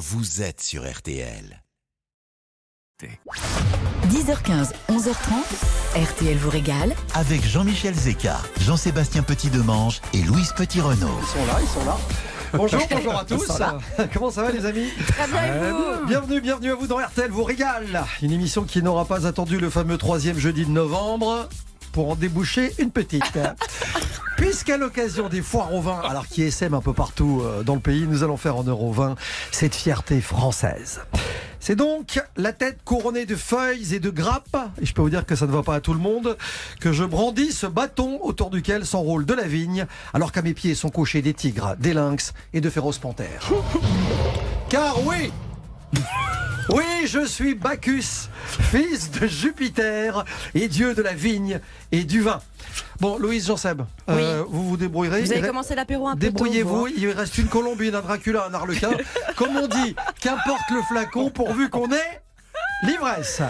vous êtes sur RTL. 10h15, 11h30, RTL vous régale. Avec Jean-Michel Zeka, Jean-Sébastien Petit-Demange et Louise Petit-Renaud. Ils sont là, ils sont là. Bonjour, bonjour à tous. Comment ça va les amis? Très bien, et vous? Bienvenue, bienvenue à vous dans RTL vous régale. Une émission qui n'aura pas attendu le fameux troisième jeudi de novembre pour en déboucher une petite. Puisqu'à l'occasion des foires au vin, alors qui essaiment un peu partout euh, dans le pays, nous allons faire honneur au vin cette fierté française. C'est donc la tête couronnée de feuilles et de grappes, et je peux vous dire que ça ne va pas à tout le monde, que je brandis ce bâton autour duquel s'enroule de la vigne, alors qu'à mes pieds sont couchés des tigres, des lynx et de féroces panthères. Car oui, oui, je suis Bacchus, fils de Jupiter et dieu de la vigne et du vin. Bon, Louise Jean-Seb, euh, vous vous débrouillerez. Vous avez commencé l'apéro un peu Débrouillez-vous, il reste une colombine, un Dracula, un Arlequin. Comme on dit, qu'importe le flacon pourvu qu'on ait l'ivresse.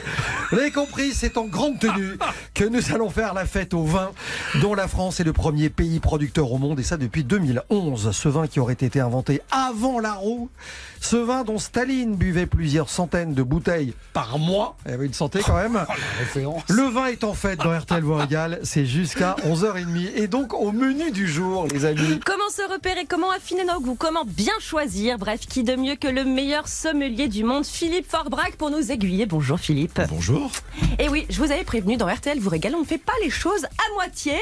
Vous avez compris, c'est en grande tenue que nous allons faire la fête au vin, dont la France est le premier pays producteur au monde, et ça depuis 2011. Ce vin qui aurait été inventé avant la roue, ce vin dont Staline buvait plusieurs centaines de bouteilles par mois, il avait une santé quand même. Le vin est en fête dans RTL Voix Régale, c'est jusqu'à 11h30. Et donc au menu du jour, les amis. Comment se repérer, comment affiner nos goûts, comment bien choisir, bref, qui de mieux que le meilleur sommelier du monde, Philippe Forbrac, pour nous aiguiller. Bonjour Philippe. Bonjour. Et oui, je vous avais prévenu, dans RTL vous régale, on ne fait pas les choses à moitié.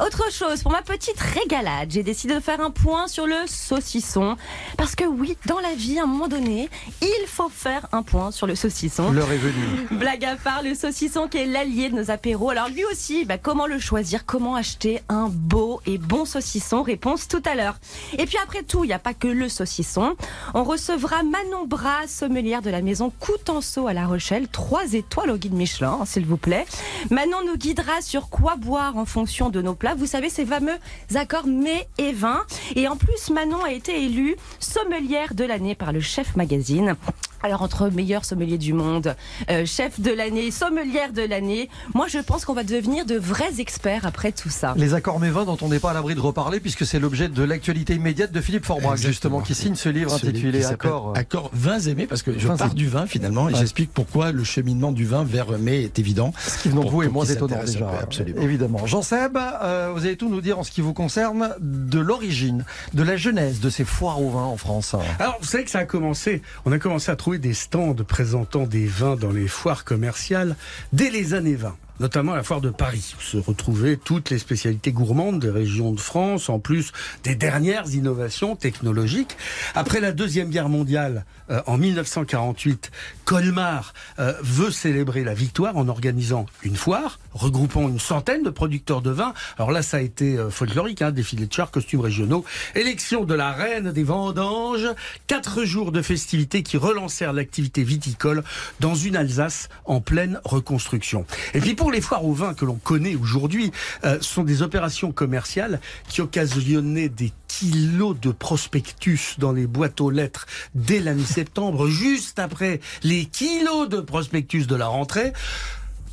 Autre chose, pour ma petite régalade, j'ai décidé de faire un point sur le saucisson. Parce que oui, dans la vie, à un moment donné, il faut faire un point sur le saucisson. L'heure est venue. Blague à part, le saucisson qui est l'allié de nos apéros. Alors lui aussi, bah, comment le choisir Comment acheter un beau et bon saucisson? Réponse tout à l'heure. Et puis après tout, il n'y a pas que le saucisson. On recevra Manon Bras, sommelière de la maison Coutenceau à La Rochelle. Trois étoiles au guide Michelin, hein, s'il vous plaît. Manon nous guidera sur quoi boire en fonction de nos plats. Vous savez, ces fameux accords mets et vins. Et en plus, Manon a été élue sommelière de l'année par le Chef Magazine. Alors entre meilleur sommelier du monde, euh, chef de l'année, sommelière de l'année, moi je pense qu'on va devenir de vrais experts après tout ça. Les accords mévins dont on n'est pas à l'abri de reparler puisque c'est l'objet de l'actualité immédiate de Philippe Forbrac justement qui signe ce livre intitulé qui s'appelle Accords. Accords vins aimés, parce que je pars du vin finalement et Ouais. j'explique pourquoi le cheminement du vin vers mai est évident. Ce qui de vous est moins étonnant déjà. absolument. Évidemment. Jean Seb, euh, vous allez tout nous dire en ce qui vous concerne de l'origine, de la genèse de ces foires au vin en France. Alors, vous savez que ça a commencé, on a commencé à trouver des stands présentant des vins dans les foires commerciales dès les années 20. Notamment la foire de Paris, où se retrouvaient toutes les spécialités gourmandes des régions de France, en plus des dernières innovations technologiques. Après la Deuxième Guerre mondiale, euh, en 1948, Colmar euh, veut célébrer la victoire en organisant une foire regroupant une centaine de producteurs de vin. Alors là, ça a été euh, folklorique, hein, défilé de chars, costumes régionaux, élection de la reine des vendanges, quatre jours de festivités qui relancèrent l'activité viticole dans une Alsace en pleine reconstruction. Et puis les foires au vin que l'on connaît aujourd'hui, euh, sont des opérations commerciales qui occasionnaient des kilos de prospectus dans les boîtes aux lettres dès la mi-septembre, juste après les kilos de prospectus de la rentrée.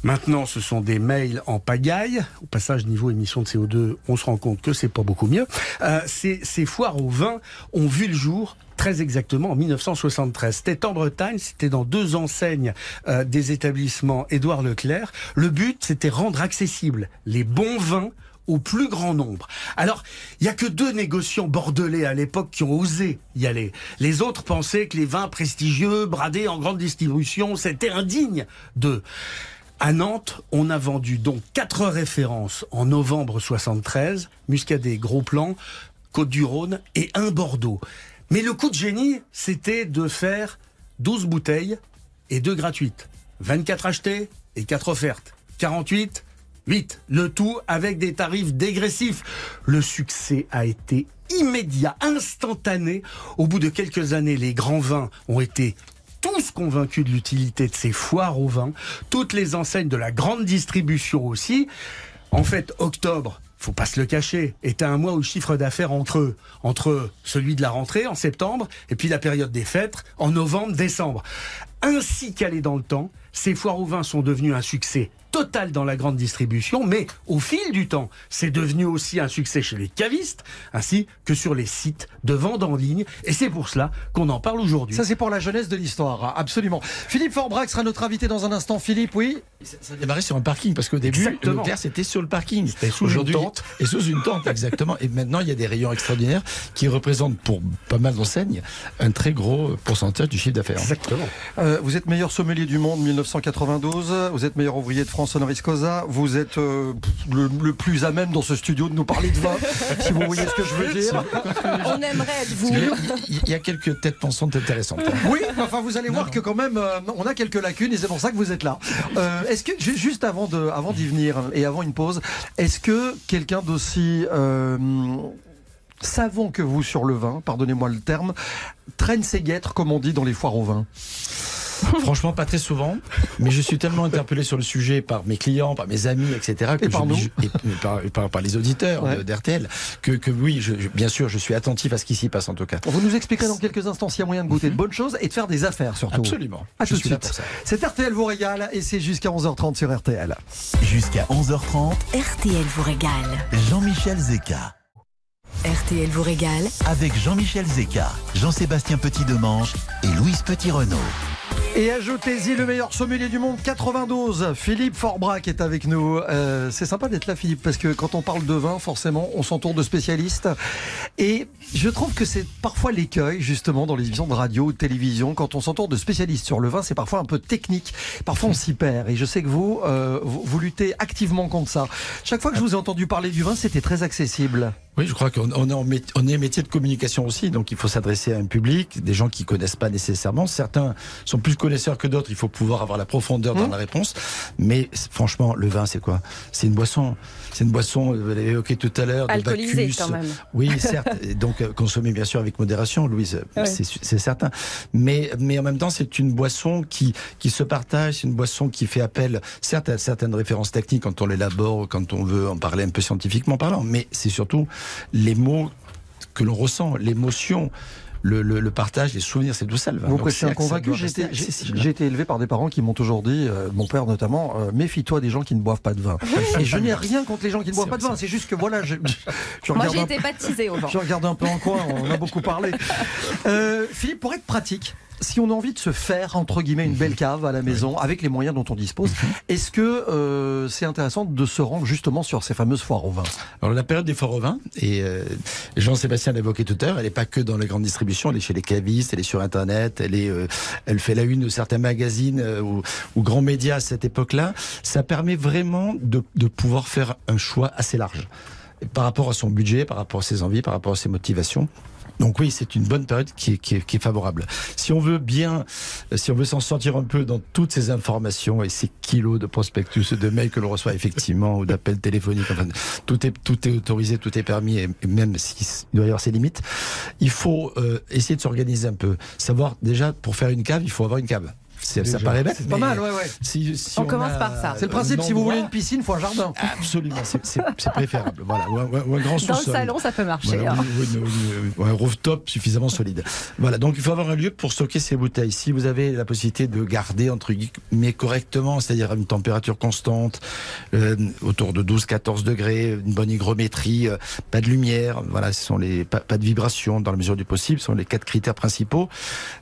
Maintenant, ce sont des mails en pagaille. Au passage, niveau émission de CO2, on se rend compte que c'est pas beaucoup mieux. Euh, ces, ces foires au vin ont vu le jour très exactement en 1973. C'était en Bretagne, c'était dans deux enseignes euh, des établissements Édouard Leclerc. Le but, c'était rendre accessibles les bons vins au plus grand nombre. Alors, il y a que deux négociants bordelais à l'époque qui ont osé y aller. Les autres pensaient que les vins prestigieux, bradés en grande distribution, c'était indigne d'eux. À Nantes, on a vendu donc quatre références en novembre 73, Muscadet, Gros Plan, Côte-du-Rhône et un Bordeaux. Mais le coup de génie, c'était de faire 12 bouteilles et deux gratuites. 24 achetées et 4 offertes. 48, 8. Le tout avec des tarifs dégressifs. Le succès a été immédiat, instantané. Au bout de quelques années, les grands vins ont été tous convaincus de l'utilité de ces foires au vin, toutes les enseignes de la grande distribution aussi. En fait, octobre, faut pas se le cacher, était un mois où chiffre d'affaires entre eux, entre celui de la rentrée en septembre et puis la période des fêtes en novembre, décembre. ainsi calés dans le temps, ces foires au vin sont devenus un succès total dans la grande distribution, mais au fil du temps, c'est devenu aussi un succès chez les cavistes, ainsi que sur les sites de vente en ligne. Et c'est pour cela qu'on en parle aujourd'hui. Ça, c'est pour la jeunesse de l'histoire, absolument. Philippe Forbrac sera notre invité dans un instant. Philippe, oui Ça, ça a démarré sur un parking parce qu'au début, Exactement. le clair c'était sur le parking. C'était sous une tente. Et sous une tente, exactement. Et maintenant, il y a des rayons extraordinaires qui représentent pour pas mal d'enseignes un très gros pourcentage du chiffre d'affaires. Exactement. Euh, vous êtes meilleur sommelier du monde 1992, vous êtes meilleur ouvrier de France honoris causa, vous êtes euh, le, le plus à même dans ce studio de nous parler de vin, si vous voyez ce que je veux dire. On aimerait être vous. Il y a quelques têtes pensantes intéressantes. Oui, enfin vous allez voir que quand même euh, on a quelques lacunes et c'est pour ça que vous êtes là. Euh, est-ce que ju- juste avant de avant d'y venir et avant une pause, est-ce que quelqu'un d'aussi euh, savant que vous sur le vin, pardonnez-moi le terme, traîne ses guêtres comme on dit dans les foires au vin? Franchement, pas très souvent, mais je suis tellement interpellé sur le sujet par mes clients, par mes amis, etc., que Et par j'oublie- et- et par, et par- par les auditeurs Ouais. d'RTL, que, que oui, je- je- bien sûr, je suis attentif à ce qui s'y passe en tout cas. Vous nous expliquerez dans quelques instants s'il y a moyen de goûter de bonnes choses et de faire des affaires surtout. Absolument. À je tout de suite. C'est RTL vous régale et c'est jusqu'à 11h30 sur RTL. Jusqu'à 11h30, RTL vous régale. Jean-Michel Zeka. RTL vous régale. Avec Jean-Michel Zeka, Jean-Sébastien Petit-Demange et Louise Petit-Renault. Et ajoutez-y le meilleur sommelier du monde 92, Philippe Forbrac est avec nous. Euh, c'est sympa d'être là Philippe parce que quand on parle de vin, forcément, on s'entoure de spécialistes. Et je trouve que c'est parfois l'écueil justement dans les émissions de radio ou de télévision. Quand on s'entoure de spécialistes sur le vin, c'est parfois un peu technique. Parfois on s'y perd. Et je sais que vous, euh, vous, vous luttez activement contre ça. Chaque fois que je vous ai entendu parler du vin, c'était très accessible. Oui, je crois qu'on on est, on est métier de communication aussi, donc il faut s'adresser à un public, des gens qui connaissent pas nécessairement. Certains sont plus connaisseurs que d'autres, il faut pouvoir avoir la profondeur dans Mmh. la réponse. Mais franchement, le vin, c'est quoi? C'est une boisson. C'est une boisson, vous l'avez évoqué tout à l'heure, de Alcoolisé Bacchus. quand même. Oui, certes. Donc euh, consommer bien sûr avec modération, Louise, c'est certain. Mais mais en même temps, c'est une boisson qui qui se partage, c'est une boisson qui fait appel, certes à certaines références techniques quand on l'élabore, quand on veut en parler un peu scientifiquement parlant, mais c'est surtout les mots que l'on ressent, l'émotion. Le, le, le partage, les souvenirs, c'est tout ça le vin. Vous convaincu. J'ai été, élevé par des parents qui m'ont toujours dit, euh, mon père notamment, euh, méfie-toi des gens qui ne boivent pas de vin. Et je n'ai rien contre les gens qui ne boivent pas de vin. C'est juste que voilà, je, je Moi, regarde j'ai un été baptisée au vent. je regarde un peu en coin, on a beaucoup parlé. Euh, Philippe, pour être pratique, si on a envie de se faire, entre guillemets, une belle cave à la maison, avec les moyens dont on dispose, est-ce que euh, c'est intéressant de se rendre justement sur ces fameuses foires au vin? Alors la période des forts au vin, et euh, Jean-Sébastien l'évoquait tout à l'heure, elle n'est pas que dans les grandes distributions, elle est chez les cavistes, elle est sur Internet, elle est, euh, elle fait la une de certains magazines ou, ou grands médias à cette époque-là. Ça permet vraiment de, de pouvoir faire un choix assez large par rapport à son budget, par rapport à ses envies, par rapport à ses motivations. Donc oui, c'est une bonne période qui est, qui est- qui est favorable. Si on veut bien, si on veut s'en sortir un peu dans toutes ces informations et ces kilos de prospectus, de mails que l'on reçoit effectivement ou d'appels téléphoniques, enfin, tout est tout est autorisé, tout est permis et même s'il doit y avoir ses limites, il faut euh, essayer de s'organiser un peu. Savoir déjà pour faire une cave, il faut avoir une cave. C'est- Ça Déjà. paraît bête, C'est pas mal, ouais, ouais. si- si On commence a par ça. C'est le principe, si vous voulez une piscine, il faut un jardin. Absolument, c'est- préférable. Voilà, ou un, ou un grand Dans le salon, ça peut marcher. Voilà, hein. ou- ou une- ou une- ou un rooftop suffisamment solide. Voilà, donc il faut avoir un lieu pour stocker ces bouteilles. Si vous avez la possibilité de garder entre guillemets correctement, c'est-à-dire à une température constante, euh, autour de 12-14 degrés, une bonne hygrométrie, euh, pas de lumière, voilà, ce sont les pas, pas de vibration dans la mesure du possible, ce sont les quatre critères principaux.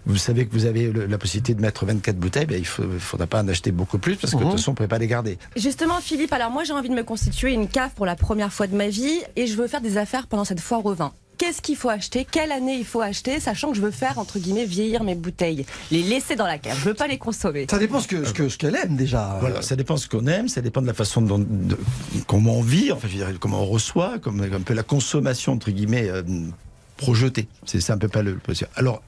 Vous savez que vous avez le- la possibilité de mettre 24 bouteilles, ben, il ne faudra pas en acheter beaucoup plus parce que de Mhm. toute façon, on ne pourrait pas les garder. Justement, Philippe, alors moi j'ai envie de me constituer une cave pour la première fois de ma vie et je veux faire des affaires pendant cette foire au vin. Qu'est-ce qu'il faut acheter? Quelle année il faut acheter? Sachant que je veux faire, entre guillemets, vieillir mes bouteilles. Les laisser dans la cave. Je veux pas les consommer. Ça dépend ce que ce que ce qu'elle aime déjà. Voilà, ça dépend ce qu'on aime, ça dépend de la façon dont de- comment on vit, enfin, je veux dire, comment on reçoit, comme un peu la consommation entre guillemets euh, projetée. C'est un peu pas le. le- Alors.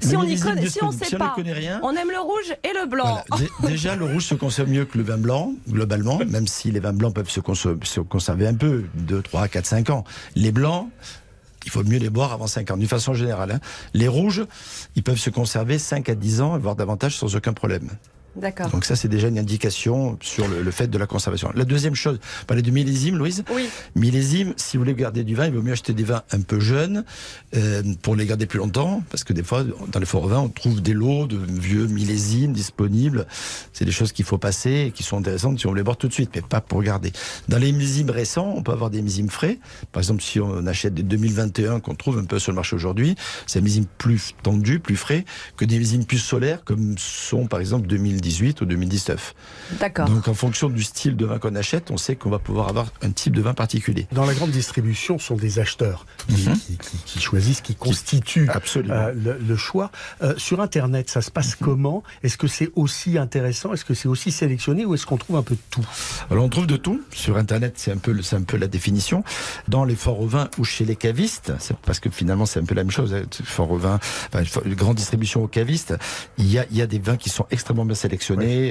Si on si disponible. sait si pas. ne connaît rien. On aime le rouge et le blanc. voilà, déjà, le rouge se consomme mieux que le vin blanc, globalement, même si les vins blancs peuvent se conserver un peu, 2, 3, 4, 5 ans. Les blancs, il faut mieux les boire avant 5 ans, d'une façon générale. hein. Les rouges, ils peuvent se conserver 5 à 10 ans, voire davantage, sans aucun problème. D'accord. Donc ça, c'est déjà une indication sur le, le fait de la conservation. La deuxième chose, vous parlez de millésime, Louise Oui. Millésime, si vous voulez garder du vin, il vaut mieux acheter des vins un peu jeunes euh, pour les garder plus longtemps, parce que des fois, dans les forts vins, on trouve des lots de vieux millésimes disponibles. C'est des choses qu'il faut passer et qui sont intéressantes si on les boit tout de suite, mais pas pour garder. Dans les millésimes récents, on peut avoir des millésimes frais. Par exemple, si on achète des 2021 qu'on trouve un peu sur le marché aujourd'hui, c'est un millésime plus tendu, plus frais que des millésimes plus solaires, comme sont par exemple 2018 ou 2019. D'accord. Donc en fonction du style de vin qu'on achète, on sait qu'on va pouvoir avoir un type de vin particulier. Dans la grande distribution, ce sont des acheteurs qui, Mhm. qui- qui- qui choisissent, qui constituent Absolument. euh, le, le choix. Euh, sur Internet, ça se passe Mhm. comment? Est-ce que c'est aussi intéressant? Est-ce que c'est aussi sélectionné Ou est-ce qu'on trouve un peu de tout? Alors on trouve de tout sur Internet, c'est un peu, c'est un peu la définition. Dans les forts au vin ou chez les cavistes, c'est parce que finalement c'est un peu la même chose. hein, Fort au vin, enfin, grande distribution aux cavistes, il y a, il y a des vins qui sont extrêmement bien sélectionnés,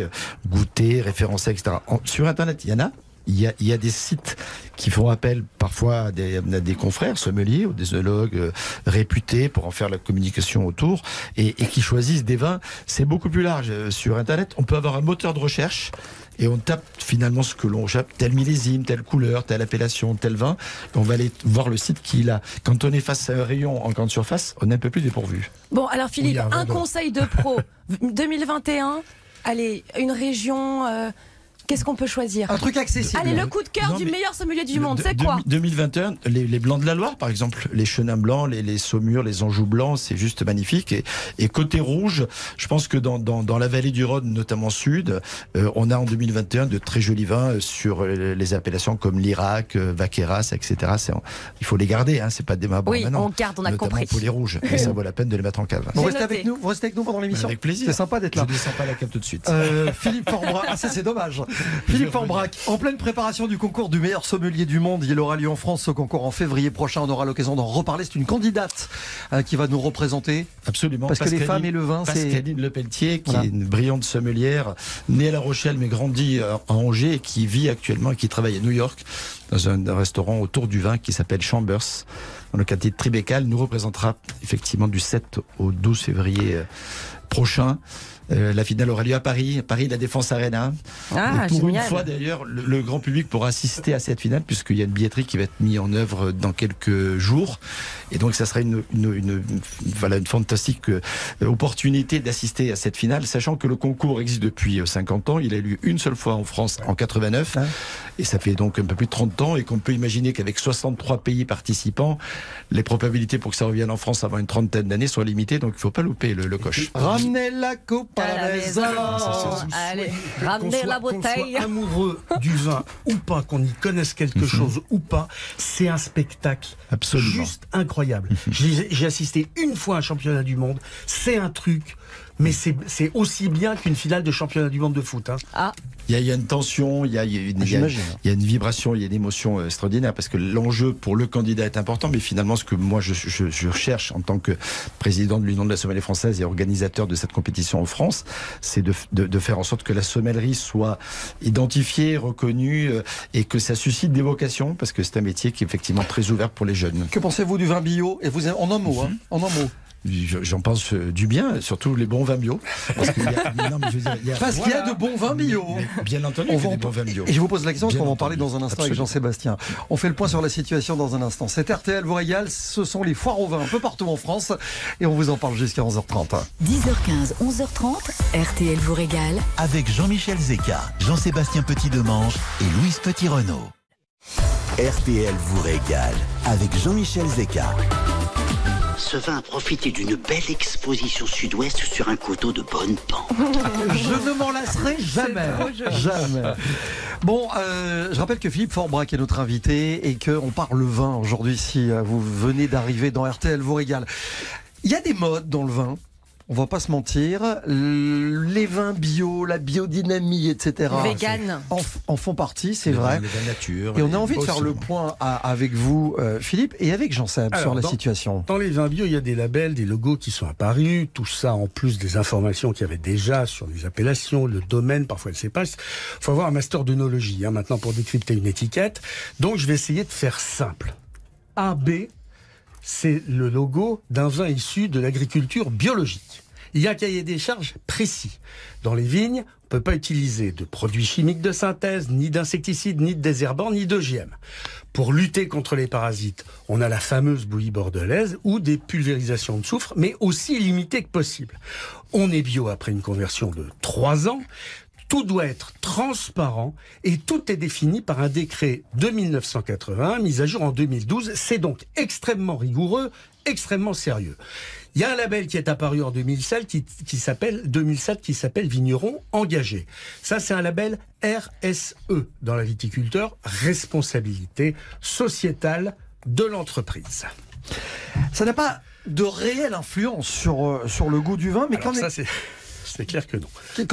euh, goûtés, référencés, etc. En- sur Internet, il y en a. Il y, a, il y a des sites qui font appel parfois à des, à des confrères sommeliers ou des œnologues euh, réputés pour en faire la communication autour et, et qui choisissent des vins. C'est beaucoup plus large. Euh, Sur Internet, on peut avoir un moteur de recherche et on tape finalement ce que l'on cherche, tel millésime, telle couleur, telle appellation, tel vin. On va aller voir le site qu'il a. Quand on est face à un rayon en grande surface, on est un peu plus dépourvu. Bon, alors Philippe, Oui, un conseil de pro 2021. Allez, une région. Qu'est-ce qu'on peut choisir Un truc accessible. Allez, le coup de cœur Non, du meilleur sommelier du monde, de- c'est quoi 2021, les, les blancs de la Loire, par exemple, les chenins blancs, les, les saumures, les anjous blancs, c'est juste magnifique. Et, et côté rouge, je pense que dans, dans, dans la vallée du Rhône, notamment sud, euh, on a en 2021 de très jolis vins euh, sur euh, les appellations comme l'Irak, euh, Vaqueras, etc. C'est- il faut les garder, hein, c'est pas des mabons Oui, maintenant. on garde, on a notamment compris. pour les rouges. Et ça vaut la peine de les mettre en cave. Vous C'est restez avec nous, vous restez avec nous pendant l'émission. Avec plaisir. C'est sympa d'être là. ne descends pas la cave tout de suite. Euh, Philippe Forbrac, ah, ça c'est dommage. Philippe Forbrac, en pleine préparation du concours du meilleur sommelier du monde, il aura lieu en France ce concours en février prochain. On aura l'occasion d'en reparler. C'est une candidate euh, qui va nous représenter. Absolument. Parce que les femmes et le vin, c'est. Pascaline Lepelletier, qui Voilà. est une brillante sommelière, née à La Rochelle mais grandie euh, à Angers et qui vit actuellement et qui travaille à New York dans un, restaurant autour du vin qui s'appelle Chambers dans le quartier de Tribeca. Elle nous représentera effectivement du 7 au 12 février euh, prochain. Euh, la finale aura lieu à Paris, à Paris la Défense Arena. Ah, pour génial. une fois d'ailleurs, le, le grand public pourra assister à cette finale puisqu'il y a une billetterie qui va être mise en œuvre dans quelques jours. Et donc ça sera une, une, une- voilà, une fantastique euh, opportunité d'assister à cette finale, sachant que le concours existe depuis euh, 50 ans. Il a eu lieu une seule fois en France en 89. Ouais. Et ça fait donc un peu plus de 30 ans et qu'on peut imaginer qu'avec 63 pays participants, les probabilités pour que ça revienne en France avant une trentaine d'années sont limitées. Donc il ne faut pas louper le, le coche. Ramenez la coupe à, À la maison. Allez, ramenez la bouteille. soit amoureux du vin ou pas, qu'on y connaisse quelque chose ou pas, c'est un spectacle Absolument. juste incroyable. J'ai j'ai assisté une fois à un championnat du monde. C'est un truc, mais c'est aussi bien qu'une finale de championnat du monde de foot. hein. Ah, Il y, a, il y a une tension, il y a, il y a une, il y a- J'imagine. il y a une vibration, il y a une émotion euh, extraordinaire parce que l'enjeu pour le candidat est important, mais finalement ce que moi je, je, je recherche en tant que président de l'Union de la sommellerie française et organisateur de cette compétition en France, c'est de, de, de faire en sorte que la sommellerie soit identifiée, reconnue euh, et que ça suscite des vocations parce que c'est un métier qui est effectivement très ouvert pour les jeunes. Que pensez-vous du vin bio? Et vous, en un mot, hein, en un mot. Je- J'en pense euh, du bien, surtout les bons vins bio. Parce qu'il y a, y y de bons vins bio. bien entendu, On va des bons vins bio. Et je vous pose la question parce qu'on va en parler dans un instant avec. Jean-Sébastien. On fait le point sur la situation dans un instant. C'est RTL vous régale, ce sont les foires au vin un peu partout en France et on vous en parle jusqu'à 11h30. 10h15, 11h30, RTL vous régale. Avec Jean-Michel Zeka, Jean-Sébastien Petit-Demange et Louise Petit-Renault. RTL vous régale avec Jean-Michel Zeka. Ce vin a profité d'une belle exposition sud-ouest sur un coteau de bonne pente. Je ne m'en lasserai jamais. Jamais. Bon, euh, je rappelle que Philippe Forbrac est notre invité et qu'on parle vin aujourd'hui si euh, vous venez d'arriver dans RTL vous régale. Il y a des modes dans le vin. On va pas se mentir. Les vins bio, la biodynamie, etc. vegan. En, en font partie, c'est vrai. vins nature, Et on a envie de faire le point à- avec vous, euh, Philippe, et avec Jean-Seb sur la dans- situation. Dans les vins bio, il y a des labels, des logos qui sont apparus, tout ça en plus des informations qu'il y avait déjà sur les appellations, le domaine, parfois le cépage. Il faut avoir un master d'œnologie hein, maintenant pour décrypter une étiquette. Donc je vais essayer de faire simple. AB, c'est le logo d'un vin issu de l'agriculture biologique. il y a un cahier des charges précis. Dans les vignes, on ne peut pas utiliser de produits chimiques de synthèse, ni d'insecticides, ni de désherbants, ni d'OGM. Pour lutter contre les parasites, on a la fameuse bouillie bordelaise ou des pulvérisations de soufre, mais aussi limitées que possible. On est bio après une conversion de 3 ans. Tout doit être transparent et tout est défini par un décret de 1980, mis à jour en 2012. C'est donc extrêmement rigoureux, extrêmement sérieux. Il y a un label qui est apparu en 2007 qui, qui s'appelle 2007 qui s'appelle Vigneron engagé. Ça c'est un label RSE dans la viticulteur, responsabilité sociétale de l'entreprise. Ça n'a pas de réelle influence sur, euh, sur le goût du vin, mais Alors qu'en ça est- c'est clair que non.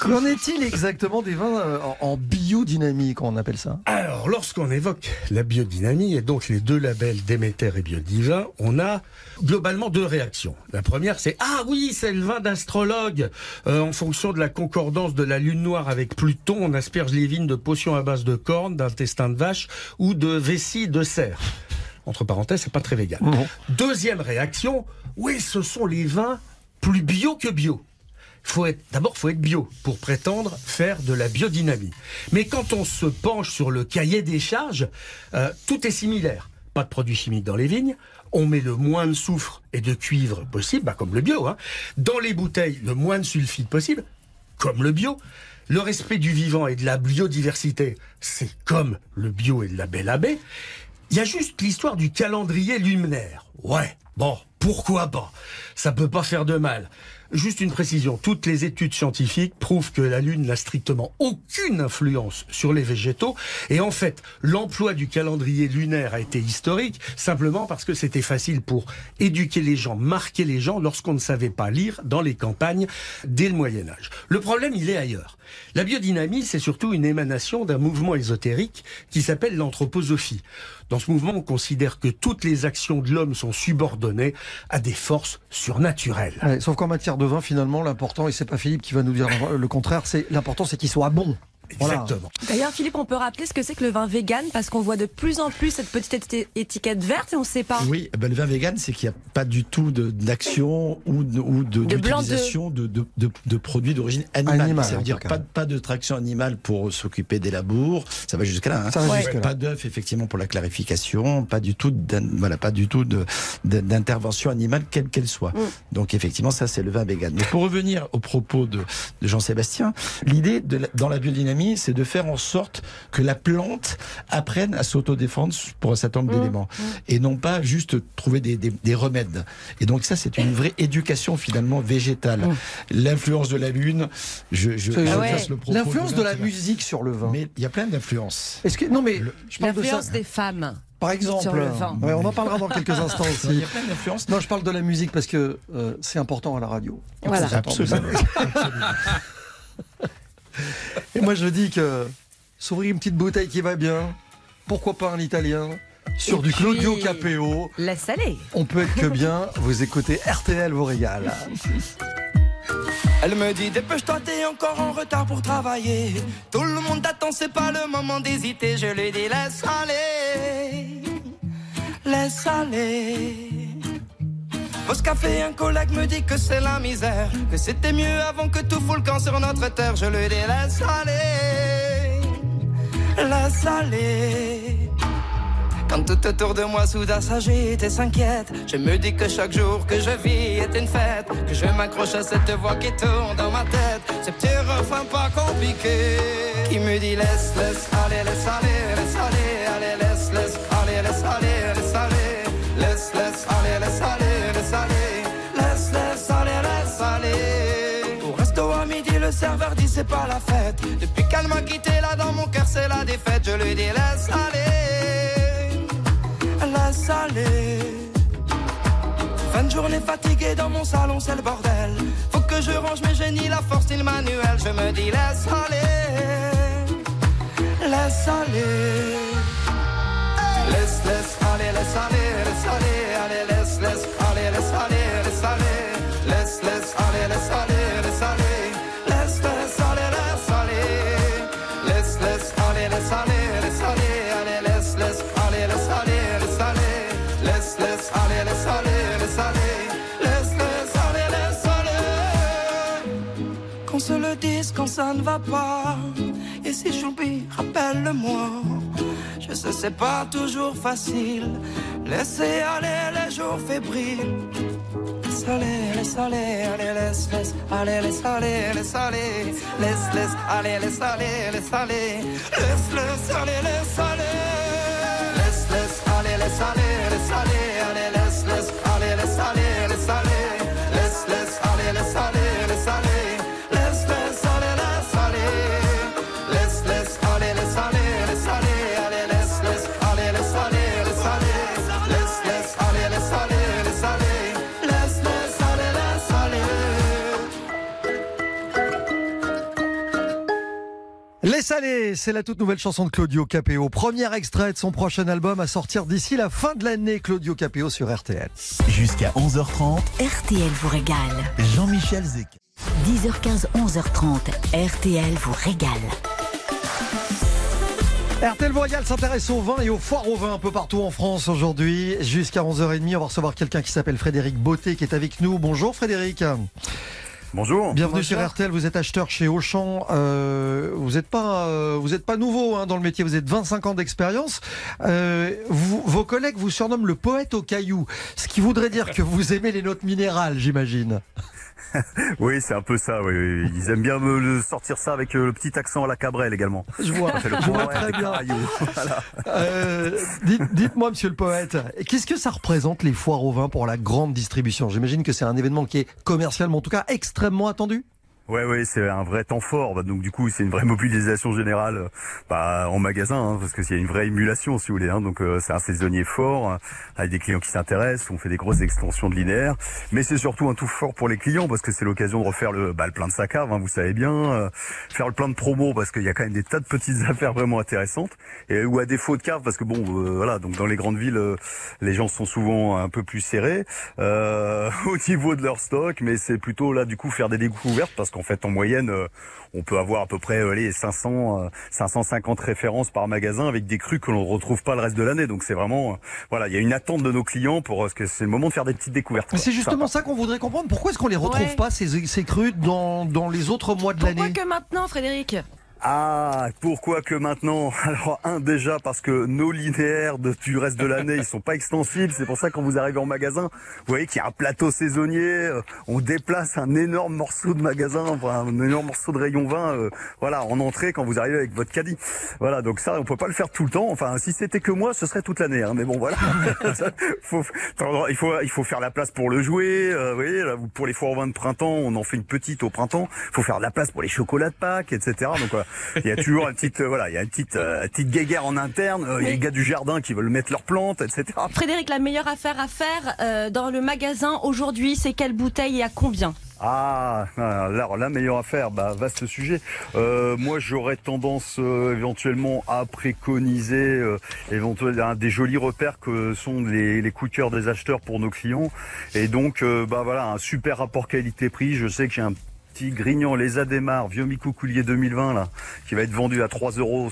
qu'en- est-il exactement des vins euh, en, biodynamie, qu'on on appelle ça? Alors, lorsqu'on évoque la biodynamie et donc les deux labels Déméter et Biodivin, on a globalement deux réactions. La première, c'est ah oui, c'est le vin d'astrologue. Euh, en fonction de la concordance de la lune noire avec Pluton, on asperge les vignes de potions à base de cornes, d'intestin de vache ou de vessie de cerf. Entre parenthèses, c'est pas très vegan. Deuxième réaction, oui, ce sont les vins plus bio que bio. Faut être, d'abord, faut être bio pour prétendre faire de la biodynamie. Mais quand on se penche sur le cahier des charges, euh, tout est similaire. Pas de produits chimiques dans les vignes. On met le moins de soufre et de cuivre possible, bah, comme le bio. Hein. Dans les bouteilles, le moins de sulfite possible, comme le bio. Le respect du vivant et de la biodiversité, c'est comme le bio et le label AB. Il y a juste l'histoire du calendrier luminaire. Ouais, bon, pourquoi pas? Ça peut pas faire de mal. Juste une précision, toutes les études scientifiques prouvent que la Lune n'a strictement aucune influence sur les végétaux. Et en fait, l'emploi du calendrier lunaire a été historique simplement parce que c'était facile pour éduquer les gens, marquer les gens lorsqu'on ne savait pas lire dans les campagnes dès le Moyen Âge. Le problème, il est ailleurs. La biodynamie, c'est surtout une émanation d'un mouvement ésotérique qui s'appelle l'anthroposophie. Dans ce mouvement, on considère que toutes les actions de l'homme sont subordonnées à des forces surnaturelles. Sauf qu'en matière de vin, finalement, l'important, et c'est pas Philippe qui va nous dire le contraire, c'est l'important, c'est qu'il soit bon. Voilà. Exactement. D'ailleurs, Philippe, on peut rappeler ce que c'est que le vin vegan parce qu'on voit de plus en plus cette petite éti- étiquette verte et on ne sait pas. Oui, eh ben, le vin vegan, c'est qu'il n'y a pas du tout d'action ou de, ou de, De blanc d'utilisation de, de, de, de produits d'origine animale. Animale, ça veut dire pas, de- pas de traction animale pour s'occuper des labours. Ça va jusqu'à là. hein. Pas d'œuf effectivement pour la clarification, pas du tout, voilà, pas du tout de- de- d'intervention animale quelle qu'elle soit. Mm. Donc effectivement, ça c'est le vin vegan. Mais pour revenir au propos de, de Jean-Sébastien, l'idée dans la biodynamie, c'est de faire en sorte que la plante apprenne à s'autodéfendre pour un certain nombre Mm. d'éléments et non pas juste trouver des, des- des remèdes. Et donc ça, c'est une vraie éducation finalement végétale. L'influence de la lune, je, je, je Ah ouais. casse le propos L'influence de la musique sur le vin. Mais il y a plein d'influences. Est-ce que non mais je parle de ça. L'influence des femmes. Par exemple, sur le vin. Ouais, on en parlera dans quelques instants Il aussi. y a plein d'influences. Non, je parle de la musique parce que euh, c'est important à la radio. Voilà. Absolument. Et moi, je dis que s'ouvrir une petite bouteille qui va bien, pourquoi pas un italien sur Et du Claudio puis- Capéo. Laisse aller. On peut être que bien. Vous écoutez RTL vous régale. Elle me dit dépêche-toi, t'es encore en retard pour travailler. Tout le monde t'attend, c'est pas le moment d'hésiter. Je lui dis laisse aller, laisse aller. Post café, un collègue me dit que c'est la misère, que c'était mieux avant que tout fout le camp sur notre terre. Je lui dis laisse aller, laisse aller. Quand tout autour de moi soudain s'agite et s'inquiète, je me dis que chaque jour que je vis est une fête, que je m'accroche à cette voix qui tourne dans ma tête, ce petit refrain pas compliqué, qui me dit laisse, laisse, aller, laisse aller, laisse aller, le serveur dit c'est pas la fête, depuis qu'elle m'a quitté là dans mon cœur c'est la défaite, je lui dis laisse aller laisse aller. Fin de journée fatiguée dans mon salon, c'est le bordel. Faut que je range mes génies, la force et le manuel. Je me dis laisse aller, laisse aller. Laisse, laisse aller, laisse aller, laisse aller, laisse, laisse aller, laisse aller, laisse aller. Laisse, laisse aller, laisse aller. Ça ne va pas. Et si j'oublie, rappelle-le-moi. Je sais, c'est pas toujours facile. Laissez aller les jours fébriles. Laisse aller, laisse aller, allez, laisse, laisse, allez, laisse aller, laisse aller, laisse, laisse, allez, laisse aller, laisse aller, laisse, laisse, allez, laisse aller, laisse, laisse, allez, laisse aller, Laisse aller, c'est la toute nouvelle chanson de Claudio Capéo. Premier extrait de son prochain album à sortir d'ici la fin de l'année. Claudio Capéo sur RTL. Jusqu'à 11h30, RTL vous régale. Jean-Michel Zeka. 10h15, 11h30. RTL vous régale. RTL Voyal s'intéresse au vin et aux foires au vin un peu partout en France aujourd'hui. Jusqu'à 11h30, on va recevoir quelqu'un qui s'appelle Frédéric Beauté qui est avec nous. Bonjour Frédéric. Bonjour. Bienvenue sur RTL, vous êtes acheteur chez Auchan. Euh, vous n'êtes pas, euh, vous êtes pas nouveau hein, dans le métier, vous êtes 25 ans d'expérience. Euh, vos collègues vous surnomment le poète au caillou, ce qui voudrait dire que vous aimez les notes minérales, j'imagine. Oui, c'est un peu ça. Oui, oui. Ils aiment bien me sortir ça avec euh, le petit accent à la Cabrel également. Je vois, je vois très bien. Voilà. Euh, dites- Dites-moi, monsieur le poète, qu'est-ce que ça représente les foires au vin pour la grande distribution? J'imagine que c'est un événement qui est commercialement, en tout cas, extrêmement attendu. Ouais, ouais, c'est un vrai temps fort. Bah, donc du coup, c'est une vraie mobilisation générale euh, bah, en magasin, hein, parce que a une vraie émulation, si vous voulez. Hein, donc euh, c'est un saisonnier fort, euh, avec des clients qui s'intéressent. On fait des grosses extensions de linéaire, mais c'est surtout un tout fort pour les clients parce que c'est l'occasion de refaire le, bah, le plein de sa cave. Hein, vous savez bien, faire le plein de promos parce qu'il y a quand même des tas de petites affaires vraiment intéressantes. Ou à défaut de cave, parce que bon, voilà, donc dans les grandes villes, les gens sont souvent un peu plus serrés au niveau de leur stock, mais c'est plutôt là du coup faire des découvertes parce qu'en fait en moyenne euh, on peut avoir à peu près les 500 euh, 550 références par magasin avec des crus que l'on ne retrouve pas le reste de l'année. Donc c'est vraiment euh, voilà, il y a une attente de nos clients pour euh, ce que c'est le moment de faire des petites découvertes. Mais c'est justement ça qu'on voudrait comprendre. Pourquoi est-ce qu'on les retrouve Ouais. pas, ces, ces crus, dans, dans les autres mois de Pourquoi l'année? que maintenant, Frédéric? Ah, pourquoi que maintenant Alors un déjà parce que nos linéaires du reste de l'année ils sont pas extensibles. C'est pour ça quand vous arrivez en magasin, vous voyez qu'il y a un plateau saisonnier. euh, On déplace un énorme morceau de magasin, enfin, un énorme morceau de rayon vin, euh, voilà, en entrée quand vous arrivez avec votre caddie. Voilà, donc ça on peut pas le faire tout le temps. Enfin, si c'était que moi, ce serait toute l'année. Hein, mais bon, voilà. Il faut il faut faire la place pour le jouer. euh, vous voyez, là, pour les foires au vin de printemps, on en fait une petite au printemps. Il faut faire la place pour les chocolats de Pâques, etc. Donc voilà. Il y a toujours une petite, euh, voilà, il y a une petite, euh, une petite guéguerre en interne. euh, Il y a les gars du jardin qui veulent mettre leurs plantes, etc. Frédéric, la meilleure affaire à faire euh, dans le magasin aujourd'hui, c'est quelle bouteille et à combien? Ah, alors la meilleure affaire, bah vaste sujet. Euh, moi, j'aurais tendance euh, éventuellement à préconiser euh, éventuellement des jolis repères que sont les, les coups de cœur des acheteurs pour nos clients. Et donc, bah voilà, un super rapport qualité-prix. Je sais que j'ai un grignon les Adémar vieux Micoucoulier 2020 là qui va être vendu à 3,66 euros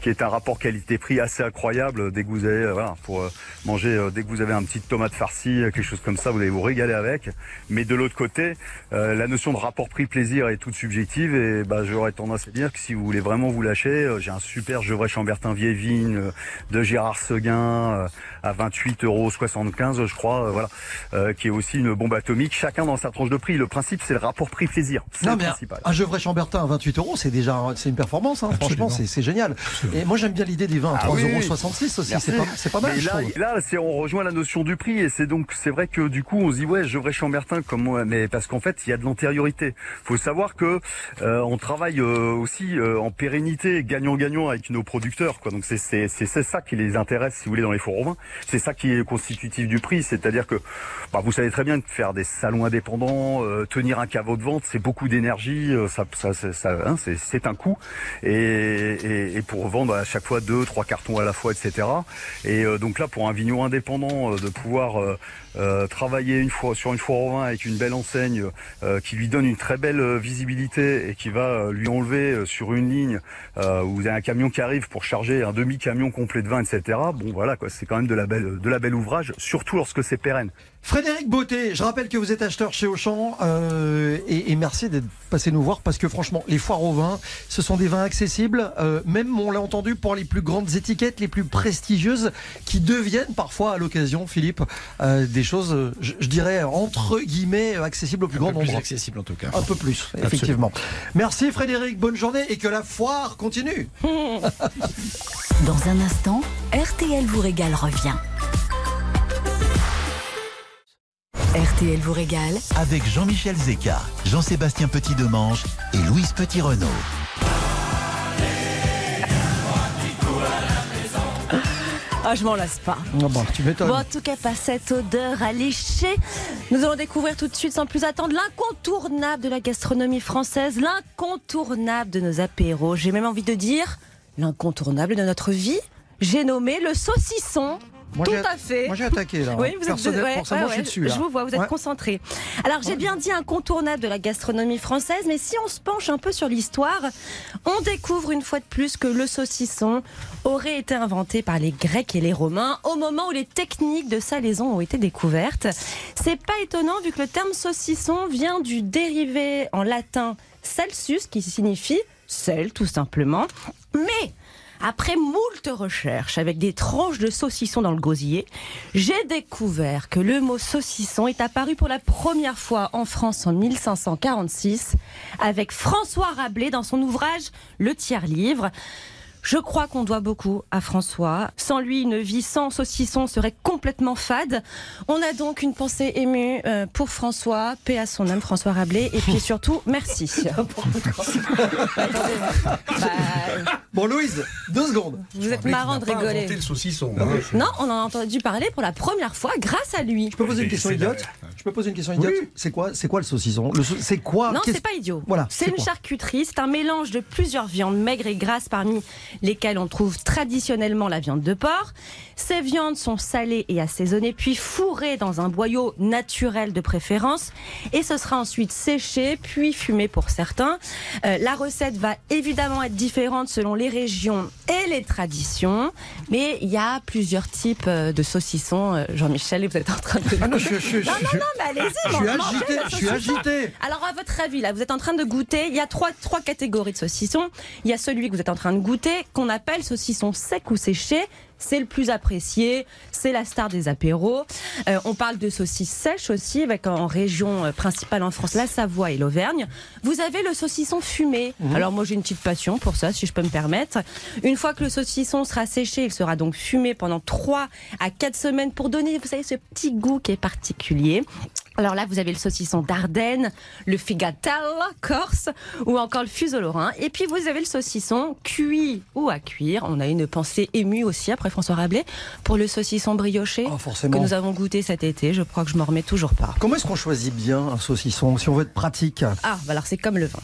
qui est un rapport qualité-prix assez incroyable. Dès que vous avez euh, voilà pour euh, manger euh, dès que vous avez un petit tomate farci euh, quelque chose comme ça vous allez vous régaler avec. Mais de l'autre côté la notion de rapport prix plaisir est toute subjective et bah j'aurais tendance à dire que si vous voulez vraiment vous lâcher j'ai un super Gevrey Chambertin vieille vigne euh, de Gérard Seguin à 28,75 euros je crois voilà qui est aussi une bombe atomique chacun dans sa tranche de prix. Le principe c'est le rapport prix plaisir c'est le mais principal un Gevrey Chambertin à 28 euros, c'est déjà c'est une performance. hein. Franchement, c'est c'est génial. Et moi, j'aime bien l'idée des vins à Ah 3,66 oui, euros oui. aussi. C'est pas, c'est pas mal, Mais je là, là, c'est on rejoint la notion du prix et c'est donc c'est vrai que du coup on se dit ouais Gevrey Chambertin comme moi, mais parce qu'en fait il y a de l'antériorité. Faut savoir que euh, on travaille euh, aussi euh, en pérennité, gagnant-gagnant avec nos producteurs quoi. Donc c'est c'est c'est c'est ça qui les intéresse si vous voulez dans les fours au vin. C'est ça qui est constitutif du prix, c'est-à-dire que bah, vous savez très bien que faire des salons indépendants, euh, un caveau de vente, c'est beaucoup d'énergie, euh, ça hein, c'est un coût et, pour vendre à chaque fois deux trois cartons à la fois etc. Et euh, donc là, pour un vigneron indépendant, euh, de pouvoir travailler une fois sur une foire au vin avec une belle enseigne qui lui donne une très belle visibilité et qui va lui enlever sur une ligne euh, où vous avez un camion qui arrive pour charger un demi camion complet de vin, etc. Bon voilà quoi, c'est quand même de la belle de la belle ouvrage, surtout lorsque c'est pérenne. Frédéric Beauté, je rappelle que vous êtes acheteur chez Auchan euh, et, et merci d'être passé nous voir parce que franchement, les foires au vin, ce sont des vins accessibles, euh, même on l'a entendu pour les plus grandes étiquettes, les plus prestigieuses, qui deviennent parfois à l'occasion, Philippe, euh, des choses, je, je dirais entre guillemets accessibles au plus Un grand peu plus nombre. accessible en tout cas. Un peu plus, effectivement. Merci Frédéric, bonne journée et que la foire continue. Dans un instant, RTL vous régale revient. RTL vous régale Avec Jean-Michel Zeka, Jean-Sébastien Petit-Demange et Louise Petit-Renault. Ah, je m'en lasse pas. Ah bah, tu m'étonnes. Bon, en tout cas, pas cette odeur alléchée. Nous allons découvrir tout de suite, sans plus attendre, l'incontournable de la gastronomie française, l'incontournable de nos apéros. J'ai même envie de dire l'incontournable de notre vie. J'ai nommé le saucisson. Moi, tout à fait. Moi j'ai attaqué là. Oui, vous êtes ouais, ouais, je suis ouais. dessus. là. Je vous vois, vous êtes Ouais. concentré. Alors, j'ai bien dit incontournable de la gastronomie française, mais si on se penche un peu sur l'histoire, on découvre une fois de plus que le saucisson aurait été inventé par les Grecs et les Romains au moment où les techniques de salaison ont été découvertes. C'est pas étonnant vu que le terme saucisson vient du dérivé en latin salsus qui signifie sel tout simplement. Mais après moult recherches avec des tranches de saucisson dans le gosier, j'ai découvert que le mot saucisson est apparu pour la première fois en France en 1546 avec François Rabelais dans son ouvrage Le tiers-livre. Je crois qu'on doit beaucoup à François. Sans lui, une vie sans saucisson serait complètement fade. On a donc une pensée émue euh, pour François, paix à son âme, François Rabelais, et puis surtout, merci. Attendez, bah, Bon Louise, deux secondes. vous êtes marrant de rigoler. le saucisson. hein. Non, on en a entendu parler pour la première fois grâce à lui. Je peux poser une question idiote Je peux poser une question idiote C'est quoi, c'est quoi le saucisson Le sau- C'est quoi Non, c'est pas idiot. Voilà, c'est une charcuterie, c'est un mélange de plusieurs viandes maigres et grasses parmi lesquelles on trouve traditionnellement la viande de porc. Ces viandes sont salées et assaisonnées puis fourrées dans un boyau naturel de préférence et ce sera ensuite séché puis fumé pour certains. Euh, la recette va évidemment être différente selon les régions et les traditions, mais il y a plusieurs types euh, de saucissons. Euh, Jean-Michel, vous êtes en train de... Ah non, je, Non, non, mais allez-y, je suis agité, je suis agité. Alors, à votre avis, là, vous êtes en train de goûter. Il y a trois, trois catégories de saucissons. Il y a celui que vous êtes en train de goûter, qu'on appelle saucisson sec ou séché. C'est le plus apprécié, c'est la star des apéros. Euh, on parle de saucisses sèches aussi, avec en région euh, principale en France, la Savoie et l'Auvergne. Vous avez le saucisson fumé. Alors moi j'ai une petite passion pour ça, si je peux me permettre. Une fois que le saucisson sera séché, il sera donc fumé pendant 3 à 4 semaines pour donner, vous savez, ce petit goût qui est particulier. Alors là, vous avez le saucisson d'Ardenne, le figatelle corse ou encore le fuseau lorrain. Et puis vous avez le saucisson cuit ou à cuire. On a une pensée émue aussi après François Rabelais pour le saucisson brioché Oh, que nous avons goûté cet été. Je crois que je m'en remets toujours pas. Comment est-ce qu'on choisit bien un saucisson si on veut être pratique? Ah, bah alors c'est comme le vin.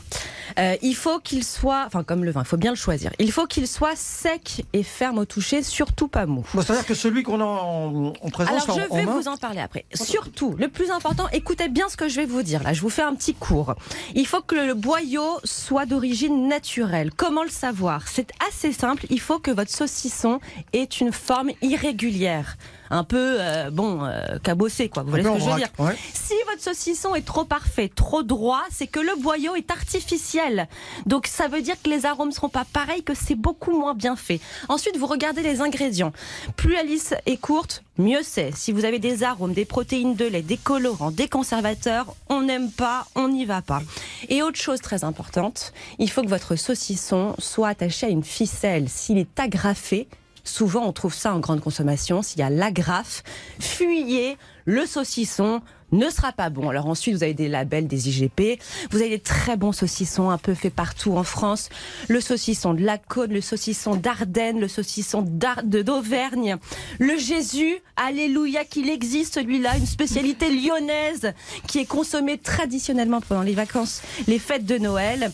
Euh, il faut qu'il soit, enfin comme le vin, il faut bien le choisir. Il faut qu'il soit sec et ferme au toucher, surtout pas mou. Bon, C'est-à-dire que celui qu'on a en, en présence Alors je en vais vous en parler après. Surtout, le plus important, écoutez bien ce que je vais vous dire. Là, je vous fais un petit cours. Il faut que le boyau soit d'origine naturelle. Comment le savoir? C'est assez simple. Il faut que votre saucisson ait une forme irrégulière, un peu euh, bon euh, cabossé quoi. Vous voyez ce que je veux dire ouais. si votre saucisson est trop parfait, trop droit, c'est que le boyau est artificiel. Donc ça veut dire que les arômes seront pas pareils, que c'est beaucoup moins bien fait. Ensuite, vous regardez les ingrédients. Plus la liste est courte, mieux c'est. Si vous avez des arômes, des protéines de lait, des colorants, des conservateurs, on n'aime pas, on n'y va pas. Et autre chose très importante, il faut que votre saucisson soit attaché à une ficelle. S'il est agrafé, Souvent, on trouve ça en grande consommation. S'il y a l'agrafe, fuyez, le saucisson ne sera pas bon. Alors ensuite, vous avez des labels, des IGP. Vous avez des très bons saucissons un peu faits partout en France. Le saucisson de la Côte, le saucisson d'Ardenne, le saucisson d'Auvergne. Le Jésus, alléluia qu'il existe celui-là, une spécialité lyonnaise qui est consommée traditionnellement pendant les vacances, les fêtes de Noël.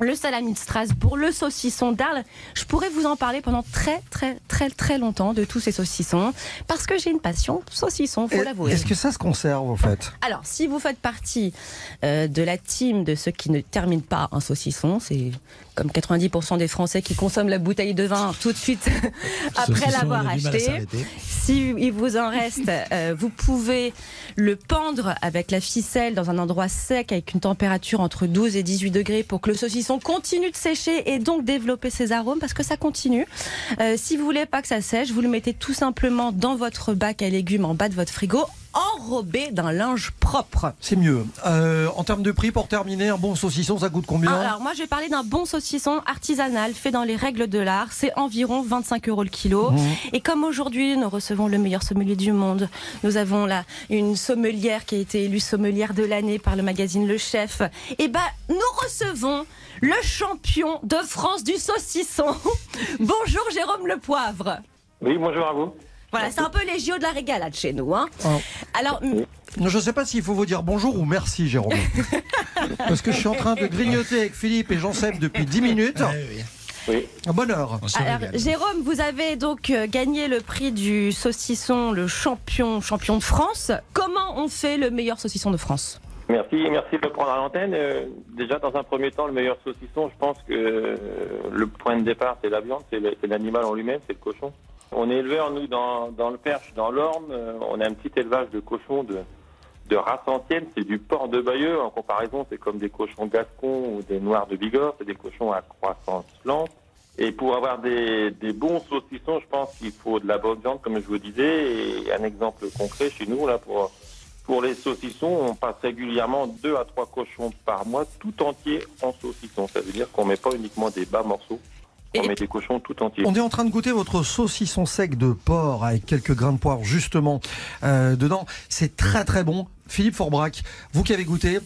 Le salami de Strasbourg, le saucisson d'Arles. Je pourrais vous en parler pendant très très très très longtemps de tous ces saucissons parce que j'ai une passion saucisson, faut l'avouer. Est-ce que ça se conserve en fait? Alors, si vous faites partie euh, de la team de ceux qui ne terminent pas un saucisson, c'est comme 90% des Français qui consomment la bouteille de vin tout de suite après l'avoir on a du mal à acheté. s'arrêter. Si il vous en reste, euh, vous pouvez le pendre avec la ficelle dans un endroit sec avec une température entre 12 et 18 degrés pour que le saucisson continue de sécher et donc développer ses arômes parce que ça continue. Euh, si vous voulez pas que ça sèche, vous le mettez tout simplement dans votre bac à légumes en bas de votre frigo enrobé d'un linge propre. C'est mieux. Euh, en termes de prix, pour terminer, un bon saucisson, ça coûte combien Alors moi je vais parler d'un bon saucisson artisanal fait dans les règles de l'art. C'est environ 25 euros le kilo. Mmh. Et comme aujourd'hui nous recevons le meilleur sommelier du monde, nous avons là une sommelière qui a été élue sommelière de l'année par le magazine Le Chef. Et ben nous recevons le champion de France du saucisson. Bonjour Jérôme Le Poivre. Oui, bonjour à vous. Voilà, c'est un peu les JO de la régalade chez nous. Hein. Oh. Alors, Non, Je ne sais pas s'il faut vous dire bonjour ou merci, Jérôme. Parce que je suis en train de grignoter avec Philippe et Jean-Seb depuis 10 minutes. Oui. À bonne heure. Alors, Jérôme, vous avez donc euh, gagné le prix du saucisson, le champion, champion de France. Comment on fait le meilleur saucisson de France? Merci, merci de me prendre à l'antenne. Euh, déjà, dans un premier temps, le meilleur saucisson, je pense que euh, le point de départ, c'est la viande, c'est l'animal en lui-même, c'est le cochon. On est éleveur, nous, dans, le Perche, dans l'Orne. euh, on a un petit élevage de cochons de, race ancienne. C'est du porc de Bayeux. En comparaison, c'est comme des cochons gascons ou des noirs de Bigorre. C'est des cochons à croissance lente. Et pour avoir des, des bons saucissons, je pense qu'il faut de la bonne viande, comme je vous disais. Et un exemple concret chez nous, là, pour, pour les saucissons, on passe régulièrement deux à trois cochons par mois, tout entiers en saucisson. Ça veut dire qu'on met pas uniquement des bas morceaux, on Et- met des cochons tout entiers. On est en train de goûter votre saucisson sec de porc avec quelques grains de poire justement euh, dedans. C'est très très bon. Philippe Forbrac, vous qui avez goûté,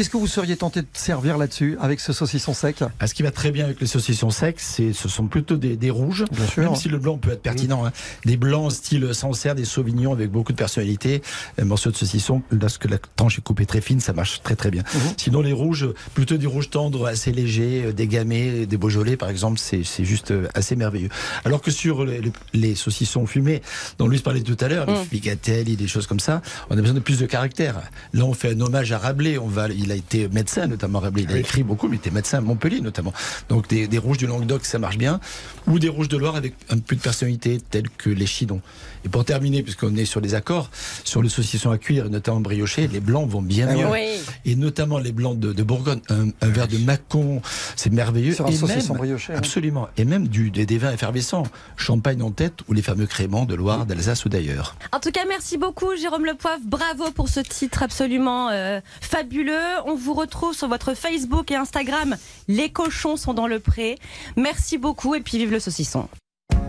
qu'est-ce que vous seriez tenté de servir là-dessus avec ce saucisson sec? Ah, ce qui va très bien avec les saucissons secs, c'est, ce sont plutôt des, des rouges. Bien sûr. Même si le blanc peut être pertinent. hein. Des blancs style Sancerre, des Sauvignons avec beaucoup de personnalité. Un morceau de saucisson, lorsque la tranche est coupée très fine, ça marche très très bien. Mhm. Sinon, les rouges, plutôt des rouges tendres, assez légers, euh, des gamay, des Beaujolais par exemple, c'est, c'est juste euh, assez merveilleux. Alors que sur les, saucissons fumés, dont Louis parlait tout à l'heure, les Mhm. des choses comme ça, on a besoin de plus de caractère. Là, on fait un hommage à Rabelais. On va, il a été médecin notamment Rabelais. Il a écrit beaucoup, mais il était médecin à Montpellier notamment. Donc des, des rouges du Languedoc, ça marche bien. Ou des rouges de Loire avec un peu de personnalité, tels que les chidons. Et pour terminer, puisqu'on est sur les accords, sur le saucisson à cuire, et notamment brioché, les blancs vont bien Ah mieux. Oui. Et notamment les blancs de, de Bourgogne, un, un verre de Macon, c'est merveilleux. Sur un Et saucisson même- brioché, hein. Absolument. Et même du, des, des vins effervescents, champagne en tête, ou les fameux créments de Loire, d'Alsace ou d'ailleurs. En tout cas, merci beaucoup Jérôme Le Poivre. Bravo pour ce titre absolument euh, fabuleux. On vous retrouve sur votre Facebook et Instagram. Les cochons sont dans le pré. Merci beaucoup et puis vive le saucisson.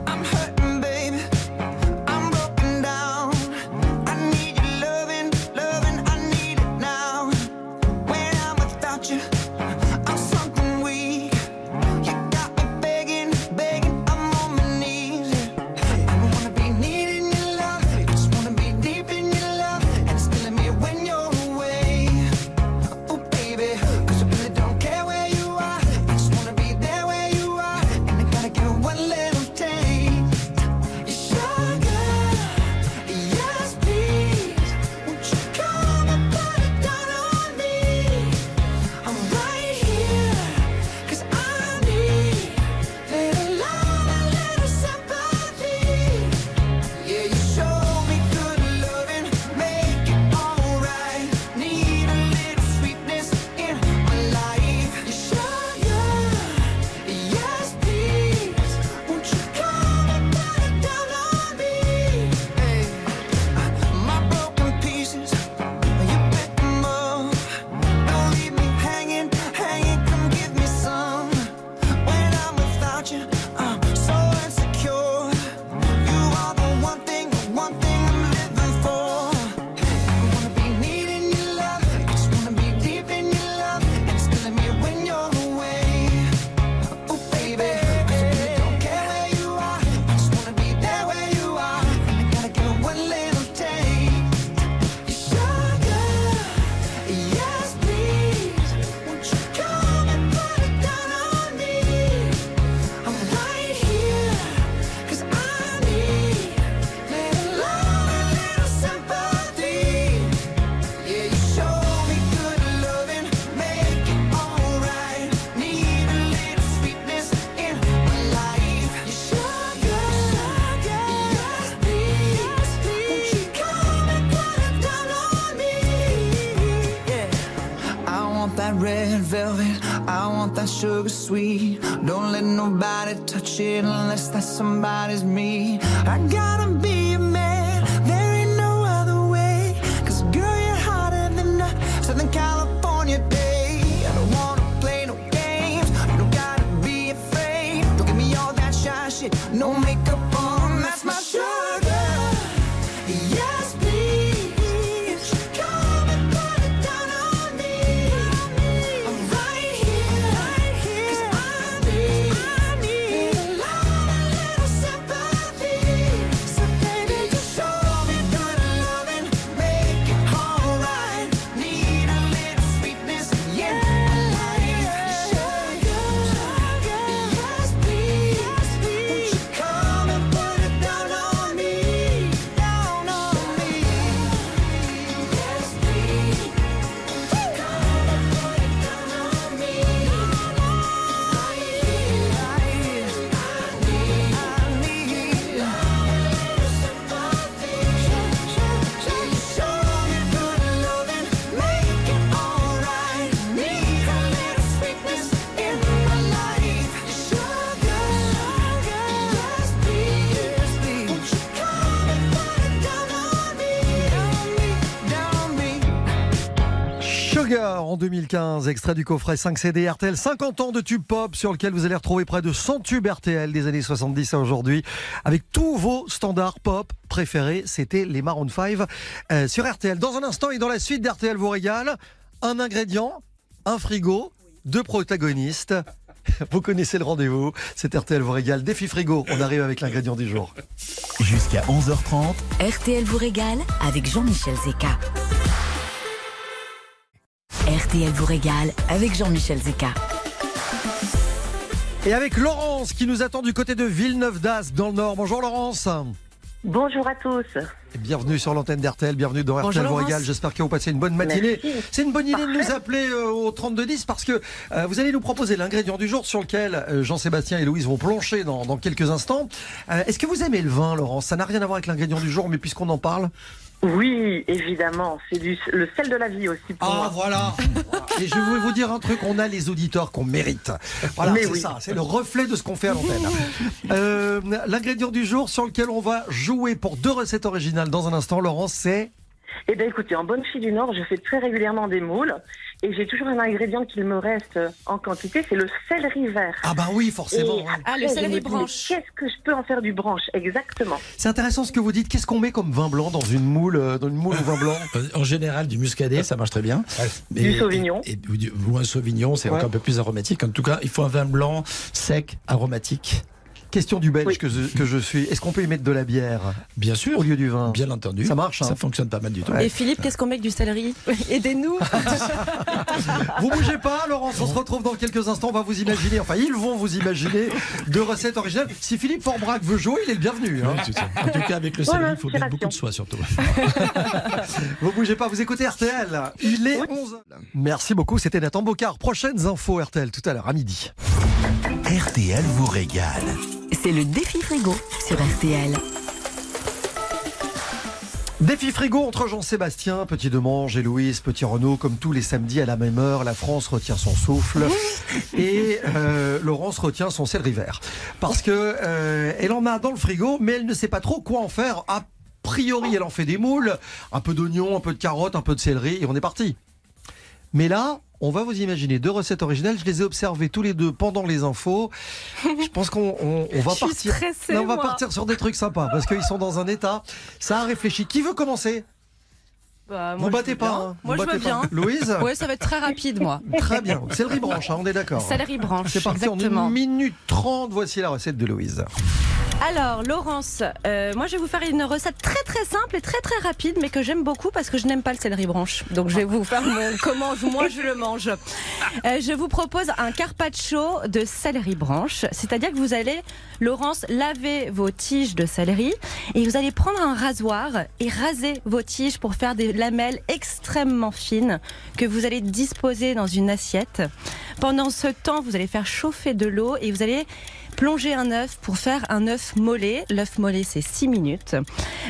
I'm sweet. Don't let nobody touch it unless that somebody's me. 2015, extrait du coffret 5 CD RTL, 50 ans de tube pop sur lequel vous allez retrouver près de 100 tubes RTL des années 70 à aujourd'hui, avec tous vos standards pop préférés. C'était les Maroon 5 euh, sur RTL. Dans un instant et dans la suite d'RTL vous régale, un ingrédient, un frigo, deux protagonistes. Vous connaissez le rendez-vous, c'est RTL vous régale. Défi frigo, on arrive avec l'ingrédient du jour. Jusqu'à 11h30, RTL vous régale avec Jean-Michel Zeka. RTL vous régale avec Jean-Michel Zeka. Et avec Laurence qui nous attend du côté de Villeneuve d'Ascq dans le Nord. Bonjour Laurence. Bonjour à tous. Bienvenue sur l'antenne d'RTL, bienvenue dans Bonjour, RTL régale. J'espère que vous passez une bonne matinée. C'est une bonne idée de nous appeler euh, au 3210 parce que euh, vous allez nous proposer l'ingrédient du jour sur lequel euh, Jean-Sébastien et Louise vont plonger dans, dans quelques instants. Euh, Est-ce que vous aimez le vin, Laurence? Ça n'a rien à voir avec l'ingrédient du jour, mais puisqu'on en parle. Oui, évidemment, c'est du le sel de la vie aussi pour Ah moi. voilà Et je vais vous dire un truc, on a les auditeurs qu'on mérite. Voilà, c'est oui. ça, c'est le reflet de ce qu'on fait à l'antenne. L'ingrédient du jour sur lequel on va jouer pour deux recettes originales dans un instant, Laurence, c'est... Eh bien écoutez, en bonne fille du Nord, je fais très régulièrement des moules et j'ai toujours un ingrédient qu'il me reste en quantité, c'est le céleri vert. Ah bah oui, forcément. Et ouais. après, Ah, le je céleri branche. Qu'est-ce que je peux en faire du branche? Exactement. C'est intéressant ce que vous dites. Qu'est-ce qu'on met comme vin blanc dans une moule, euh, dans une moule au vin blanc? Euh, En général, du muscadet, ça marche très bien. Mais- Du sauvignon. Et, et- ou, du- ou un sauvignon, c'est Ouais. encore un peu plus aromatique. En tout cas, il faut un vin blanc, sec, aromatique. Question du belge Oui. que, je, que je suis. Est-ce qu'on peut y mettre de la bière Bien sûr. au lieu du vin? Bien entendu. Ça marche, hein. Ça fonctionne pas mal du tout. Et Philippe, qu'est-ce qu'on met avec du céleri? Aidez-nous. Vous bougez pas, Laurence. On se retrouve dans quelques instants. On va vous imaginer, enfin, ils vont vous imaginer deux recettes originales. Si Philippe Forbrac veut jouer, il est le bienvenu. hein. Ouais. En tout cas, avec le céleri, il faut mettre beaucoup de soie surtout. Vous bougez pas, vous écoutez RTL. Il est 11. Merci beaucoup, c'était Nathan Bocard. Prochaines infos RTL tout à l'heure à midi. RTL vous régale. C'est le défi frigo sur RTL. Défi frigo entre Jean-Sébastien, Petit Demange et Louise, Petit Renault, comme tous les samedis à la même heure. La France retient son souffle et euh, Laurence retient son céleri vert. Parce que euh, elle en a dans le frigo, mais elle ne sait pas trop quoi en faire. A priori, elle en fait des moules, un peu d'oignon, un peu de carottes, un peu de céleri, et on est parti. Mais là, on va vous imaginer deux recettes originales. Je les ai observées tous les deux pendant les infos. Je pense qu'on on- on va partir. stressée, Non, on va moi. partir sur des trucs sympas parce qu'ils sont dans un état. Ça a réfléchi. Qui veut commencer? Bah, Vous moi, je battez pas. bien. hein Moi, Vous je veux bien. Louise? Ouais, ça va être très rapide, moi. Très bien. Céleri branche, hein, on est d'accord. Céleri branche, C'est parti en exactement. 1 minute 30. Voici la recette de Louise. Alors, Laurence, euh, moi je vais vous faire une recette très très simple et très très rapide, mais que j'aime beaucoup parce que je n'aime pas le céleri branche. Donc je vais vous faire mon comment moi je le mange. Euh, je vous propose un carpaccio de céleri branche, c'est-à-dire que vous allez, Laurence, laver vos tiges de céleri et vous allez prendre un rasoir et raser vos tiges pour faire des lamelles extrêmement fines que vous allez disposer dans une assiette. Pendant ce temps, vous allez faire chauffer de l'eau et vous allez Plongez un œuf pour faire un œuf mollet. L'œuf mollet, c'est 6 minutes.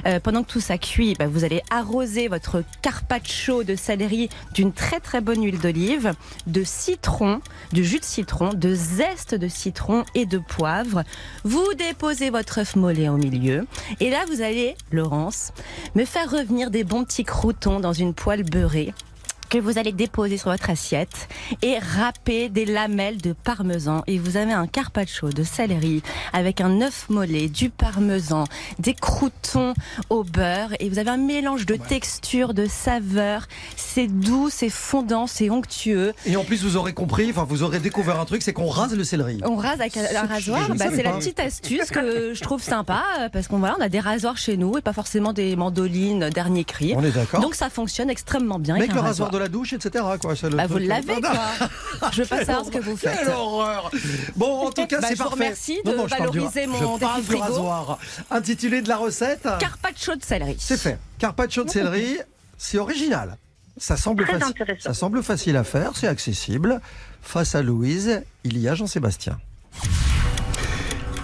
Euh, pendant que tout ça cuit, bah, vous allez arroser votre carpaccio de céleri d'une très très bonne huile d'olive, de citron, du jus de citron, de zeste de citron et de poivre. Vous déposez votre œuf mollet au milieu. Et là, vous allez, Laurence, me faire revenir des bons petits croutons dans une poêle beurrée que vous allez déposer sur votre assiette et râper des lamelles de parmesan. Et vous avez un carpaccio de céleri avec un œuf mollet, du parmesan, des croutons au beurre. Et vous avez un mélange de textures, de saveurs. C'est doux, c'est fondant, c'est onctueux. Et en plus, vous aurez compris, enfin, vous aurez découvert un truc, c'est qu'on rase le céleri. On rase avec un rasoir, bah, c'est la petite astuce que je trouve sympa parce qu'on voilà, on a des rasoirs chez nous et pas forcément des mandolines dernier cri. On est d'accord. Donc ça fonctionne extrêmement bien. Avec avec le rasoir de la douche, etc. Quoi, le Bah, vous le lavez, quoi. Je veux pas savoir ce que vous faites. Quelle horreur Bon, en tout cas, Bah, c'est je vous parfait. remercie de parle du- valoriser mon je parle défi du frigo. rasoir. Intitulé de la recette Carpaccio de céleri. C'est fait. Carpaccio de céleri, c'est original. Ça semble, Très faci- intéressant. ça semble facile à faire, c'est accessible. Face à Louise, il y a Jean-Sébastien.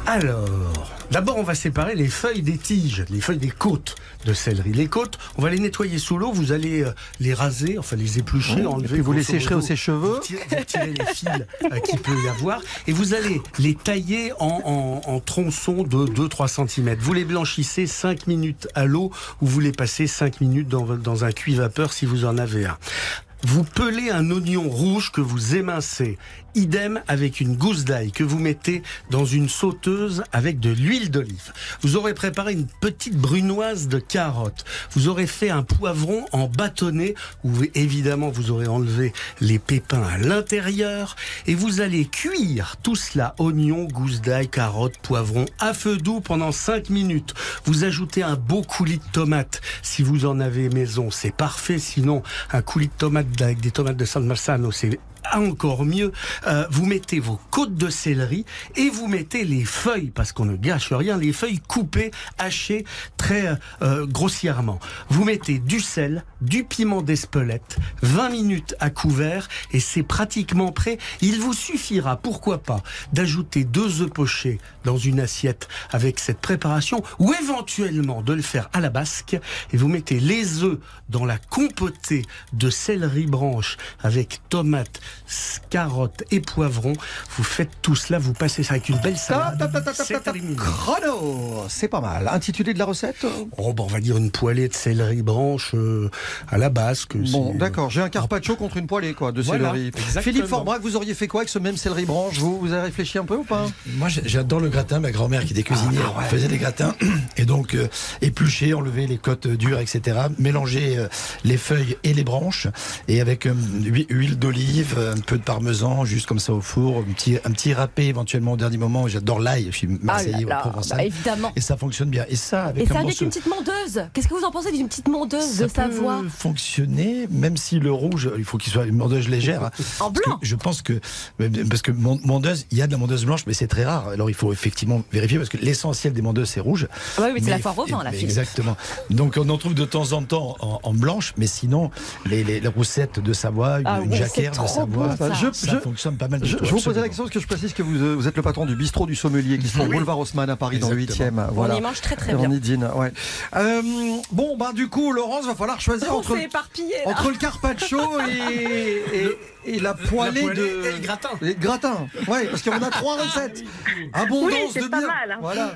Alors, d'abord, on va séparer les feuilles des tiges, les feuilles des côtes de céleri. Les côtes, on va les nettoyer sous l'eau, vous allez euh, les raser, enfin les éplucher, et enlever. puis vous les sécherez au sèche-cheveux. Vous tirez, vous tirez les fils euh, qu'il peut y avoir et vous allez les tailler en, en- en tronçons de 2-3 cm. Vous les blanchissez 5 minutes à l'eau ou vous les passez 5 minutes dans un cuit vapeur si vous en avez un. Vous pelez un oignon rouge que vous émincez. Idem avec une gousse d'ail que vous mettez dans une sauteuse avec de l'huile d'olive. Vous aurez préparé une petite brunoise de carottes. Vous aurez fait un poivron en bâtonnet où évidemment vous aurez enlevé les pépins à l'intérieur et vous allez cuire tout cela oignon, gousse d'ail, carottes, poivron à feu doux pendant 5 minutes. Vous ajoutez un beau coulis de tomates si vous en avez maison, c'est parfait. Sinon, un coulis de tomates avec des tomates de San Marzano, c'est encore mieux, euh, vous mettez vos côtes de céleri et vous mettez les feuilles, parce qu'on ne gâche rien, les feuilles coupées, hachées très euh, grossièrement. Vous mettez du sel, du piment d'Espelette, 20 minutes à couvert et c'est pratiquement prêt. Il vous suffira, pourquoi pas, d'ajouter deux œufs pochés dans une assiette avec cette préparation ou éventuellement de le faire à la basque et vous mettez les œufs dans la compotée de céleri branche avec tomates, carottes et poivrons. Vous faites tout cela, vous passez ça avec une belle salade. C'est. Chrono C'est pas mal. Intitulé de la recette? Oh, bon, on va dire une poêlée de céleri branche euh, à la basque. Bon, c'est- d'accord. J'ai un carpaccio contre une poêlée, quoi, de Voilà, céleri. exactement. Philippe Forbrac, vous auriez fait quoi avec ce même céleri branche? Vous, vous avez réfléchi un peu ou pas? Moi, j'adore le gratin. Ma grand-mère, qui était cuisinière, Ah, ouais. faisait des gratins. Et donc, euh, éplucher, enlever les côtes dures, etc. Mélanger euh, les feuilles et les branches. Et avec euh, hui- huile d'olive, euh, un peu de parmesan, juste comme ça au four. Un petit, un petit râpé éventuellement au dernier moment. J'adore l'ail. Je suis marseillais Ah là là, ou provençal. bah, évidemment. Et ça fonctionne bien. Et ça, avec Et ça un avec morceau- une petite mondeuse. Qu'est-ce que vous en pensez d'une petite mondeuse ça de Savoie peut fonctionner, même si le rouge, il faut qu'il soit une mondeuse légère. hein. En blanc Je pense que parce que mon- mondeuse, il y a de la mondeuse blanche, mais c'est très rare. Alors il faut effectivement vérifier parce que l'essentiel des mondeuses c'est rouge. Ah oui, oui, c'est Mais- la foire au vin, mais Philippe. Exactement. Donc on en trouve de temps en temps en, en blanche, mais sinon les, les, les roussettes de Savoie, une, Ah une jacquère de Savoie, ça. Je- ça je- fonctionne pas mal. du Je, tout, je vous posais la question parce que je précise que vous, euh, vous êtes le patron du bistrot du sommelier qui se trouve au boulevard Haussmann à Paris dans le Exactement. 8e. On Voilà. y mange très très On bien. y dîne, ouais. Euh, bon, ben du coup, Laurence, va falloir choisir On entre, entre le carpaccio et, et, et la poêlée, poêlée de et le gratin. et le gratin. Ouais, parce qu'on a trois recettes. Abondance Oui, c'est de pas bien. mal, hein. Voilà.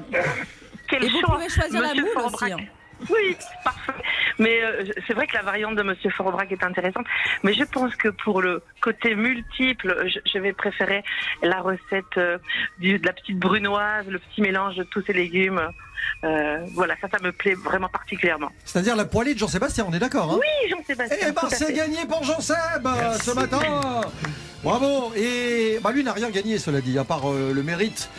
Et vous choix, pouvez choisir la Monsieur moule Forbrac. aussi. hein. Oui, parfait. Mais euh, c'est vrai que la variante de Monsieur Forbrac est intéressante. Mais je pense que pour le côté multiple, je, je vais préférer la recette euh, du- de la petite brunoise, le petit mélange de tous ces légumes. Euh, voilà, ça, ça me plaît vraiment particulièrement. C'est-à-dire la poêlée de Jean-Sébastien, on est d'accord hein? Oui, Jean-Sébastien. Eh ben, c'est gagné pour Jean-Seb ce matin. Bravo. Et bah, lui n'a rien gagné, cela dit, à part euh, le mérite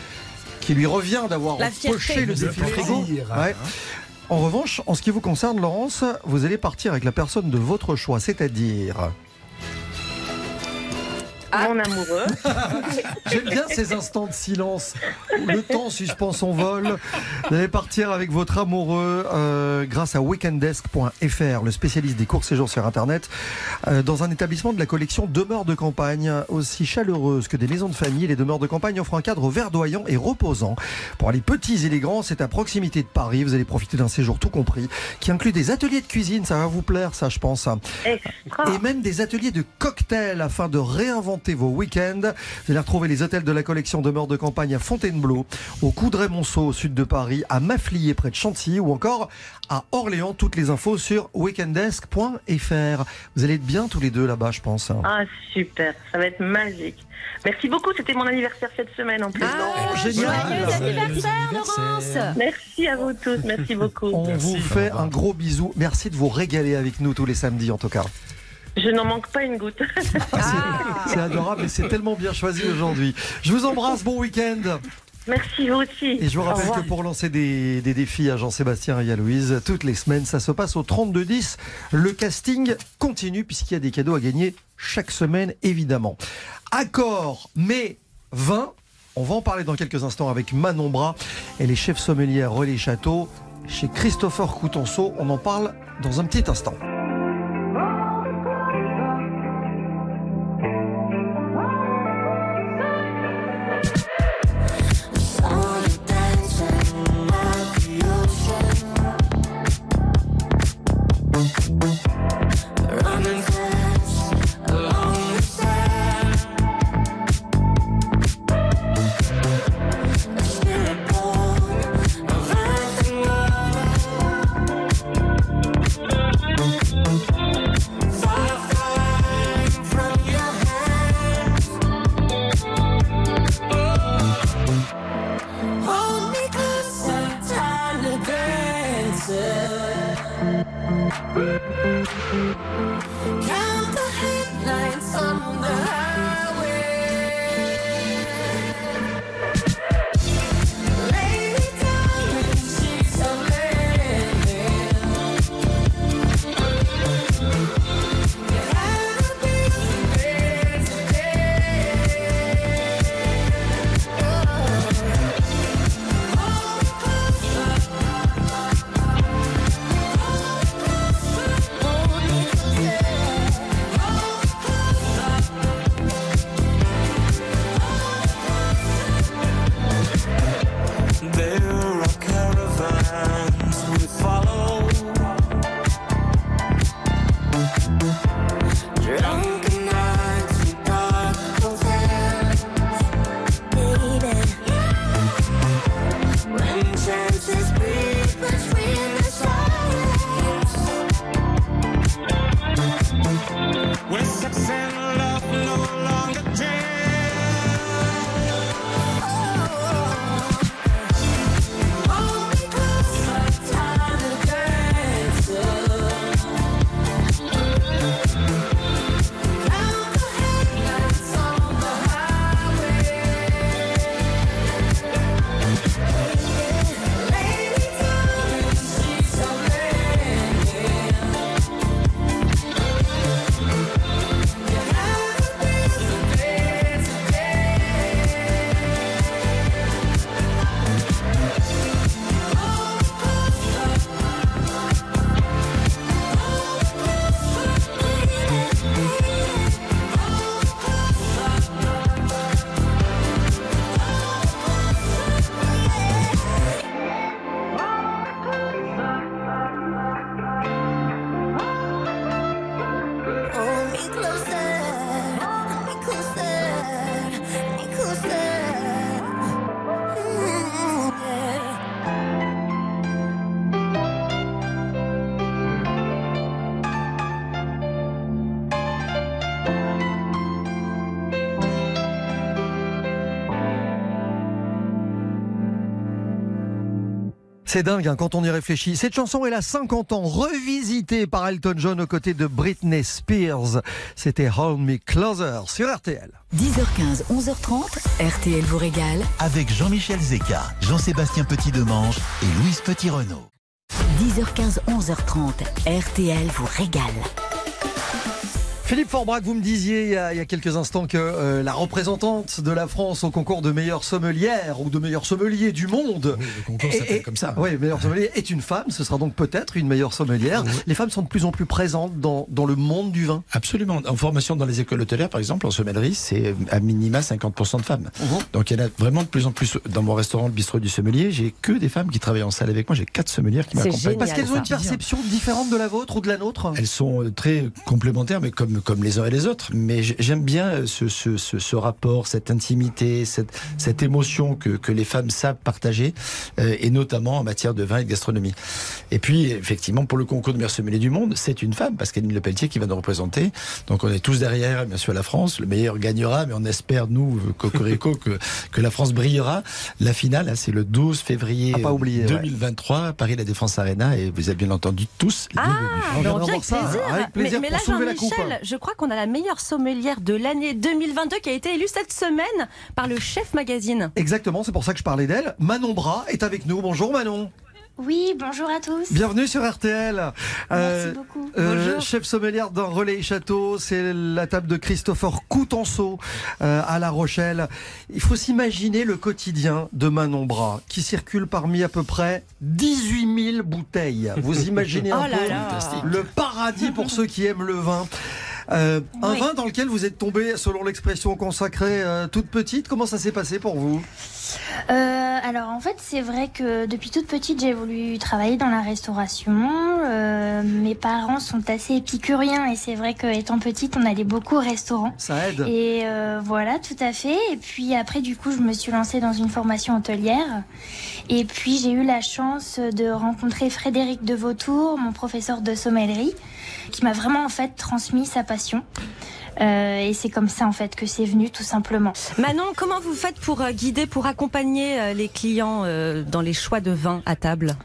qui lui revient d'avoir poché le défi frigo. Ouais. En revanche, en ce qui vous concerne, Laurence, vous allez partir avec la personne de votre choix, c'est-à-dire mon amoureux. J'aime bien ces instants de silence. où Le temps suspend son vol. Vous allez partir avec votre amoureux euh, grâce à weekendesk.fr, le spécialiste des courts séjours sur Internet, euh, dans un établissement de la collection demeures de campagne, aussi chaleureuse que des maisons de famille. Les demeures de campagne offrent un cadre verdoyant et reposant. Pour les petits et les grands, c'est à proximité de Paris. Vous allez profiter d'un séjour tout compris qui inclut des ateliers de cuisine. Ça va vous plaire, ça, je pense. Et même des ateliers de cocktails afin de réinventer vos week-ends. Vous allez retrouver les hôtels de la collection demeures de campagne à Fontainebleau, au Coudray-Monceau au sud de Paris, à Mafflier près de Chantilly ou encore à Orléans. Toutes les infos sur weekendesk.fr. Vous allez être bien tous les deux là-bas, je pense. Ah, super, ça va être magique. Merci beaucoup, c'était mon anniversaire cette semaine en plus. Oh, génial. Joyeux anniversaire, Laurence Merci à vous tous, merci beaucoup. On vous fait un gros bisou. Merci de vous régaler avec nous tous les samedis en tout cas. Je n'en manque pas une goutte. C'est adorable et c'est tellement bien choisi aujourd'hui. Je vous embrasse, bon week-end. Merci vous aussi. Et je vous rappelle que pour lancer des, des défis à Jean-Sébastien et à Louise, toutes les semaines, ça se passe au 32-10. Le casting continue puisqu'il y a des cadeaux à gagner chaque semaine, évidemment. Accord, mais 20. On va en parler dans quelques instants avec Manon Bras. Elle est chef sommelier à Relais Château chez Christopher Coutenceau. On en parle dans un petit instant. Now C'est dingue hein, quand on y réfléchit. Cette chanson, elle a 50 ans, revisitée par Elton John aux côtés de Britney Spears. C'était Hold Me Closer sur RTL. 10h15, 11h30, RTL vous régale. Avec Jean-Michel Zeka, Jean-Sébastien Petit-Demange et Louise Petit-Renault. 10h15, 11h30, RTL vous régale. Philippe Forbrac, vous me disiez il y a, il y a quelques instants que euh, la représentante de la France au concours de meilleure sommelière ou de meilleur sommelier du monde. Le concours et- comme ça. Oui, meilleure sommelier est une femme. Ce sera donc peut-être une meilleure sommelière. Les femmes sont de plus en plus présentes dans, dans le monde du vin. Absolument. En formation dans les écoles hôtelières, par exemple, en sommellerie, c'est à minima 50% de femmes. Donc il y en a vraiment de plus en plus. Dans mon restaurant, le bistrot du sommelier, j'ai que des femmes qui travaillent en salle avec moi. J'ai quatre sommelières qui m'accompagnent. Parce qu'elles ont une perception différente de la vôtre ou de la nôtre? Elles sont euh, très complémentaires, mais comme, comme les uns et les autres. Mais j'aime bien ce, ce, ce, ce rapport, cette intimité, cette, cette émotion que, que les femmes savent partager, euh, et notamment en matière de vin et de gastronomie. Et puis, effectivement, pour le concours de meilleur sommelier du monde, c'est une femme, Pascaline Lepelletier, qui va nous représenter. Donc, on est tous derrière, bien sûr, la France. Le meilleur gagnera, mais on espère, nous, Cocorico, que, que la France brillera. La finale, hein, c'est le 12 février À pas oublier, ouais. 2023, à Paris La Défense Arena, et vous avez bien entendu tous les bienvenus. Ah, mais on vient avec plaisir. avec plaisir mais, mais pour là, coupe. Jean-Michel, je crois qu'on a la meilleure sommelière de l'année 2022 qui a été élue cette semaine par le Chef Magazine. Exactement, c'est pour ça que je parlais d'elle. Manon Bras est avec nous. Bonjour Manon. Oui, bonjour à tous. Bienvenue sur RTL. Merci beaucoup. euh, Bonjour. chef sommelière d'un relais château, c'est la table de Christopher Coutenceau euh, à La Rochelle. Il faut s'imaginer le quotidien de Manon Bras qui circule parmi à peu près 18 000 bouteilles. Vous imaginez un Oh là peu là. le paradis pour ceux qui aiment le vin. Euh, un vin dans lequel vous êtes tombée, selon l'expression consacrée, euh, toute petite. Comment ça s'est passé pour vous? Euh, alors en fait, c'est vrai que depuis toute petite, j'ai voulu travailler dans la restauration. Mes parents sont assez épicuriens et c'est vrai qu'étant petite, on allait beaucoup au restaurant. Ça aide. Et voilà, tout à fait. Et puis après, du coup, je me suis lancée dans une formation hôtelière. Et puis j'ai eu la chance de rencontrer Frédéric de Vautour, mon professeur de sommellerie, qui m'a vraiment en fait transmis sa passion. Euh, et c'est comme ça en fait que c'est venu tout simplement. Manon, comment vous faites pour euh, guider, pour accompagner euh, les clients euh, dans les choix de vin à table?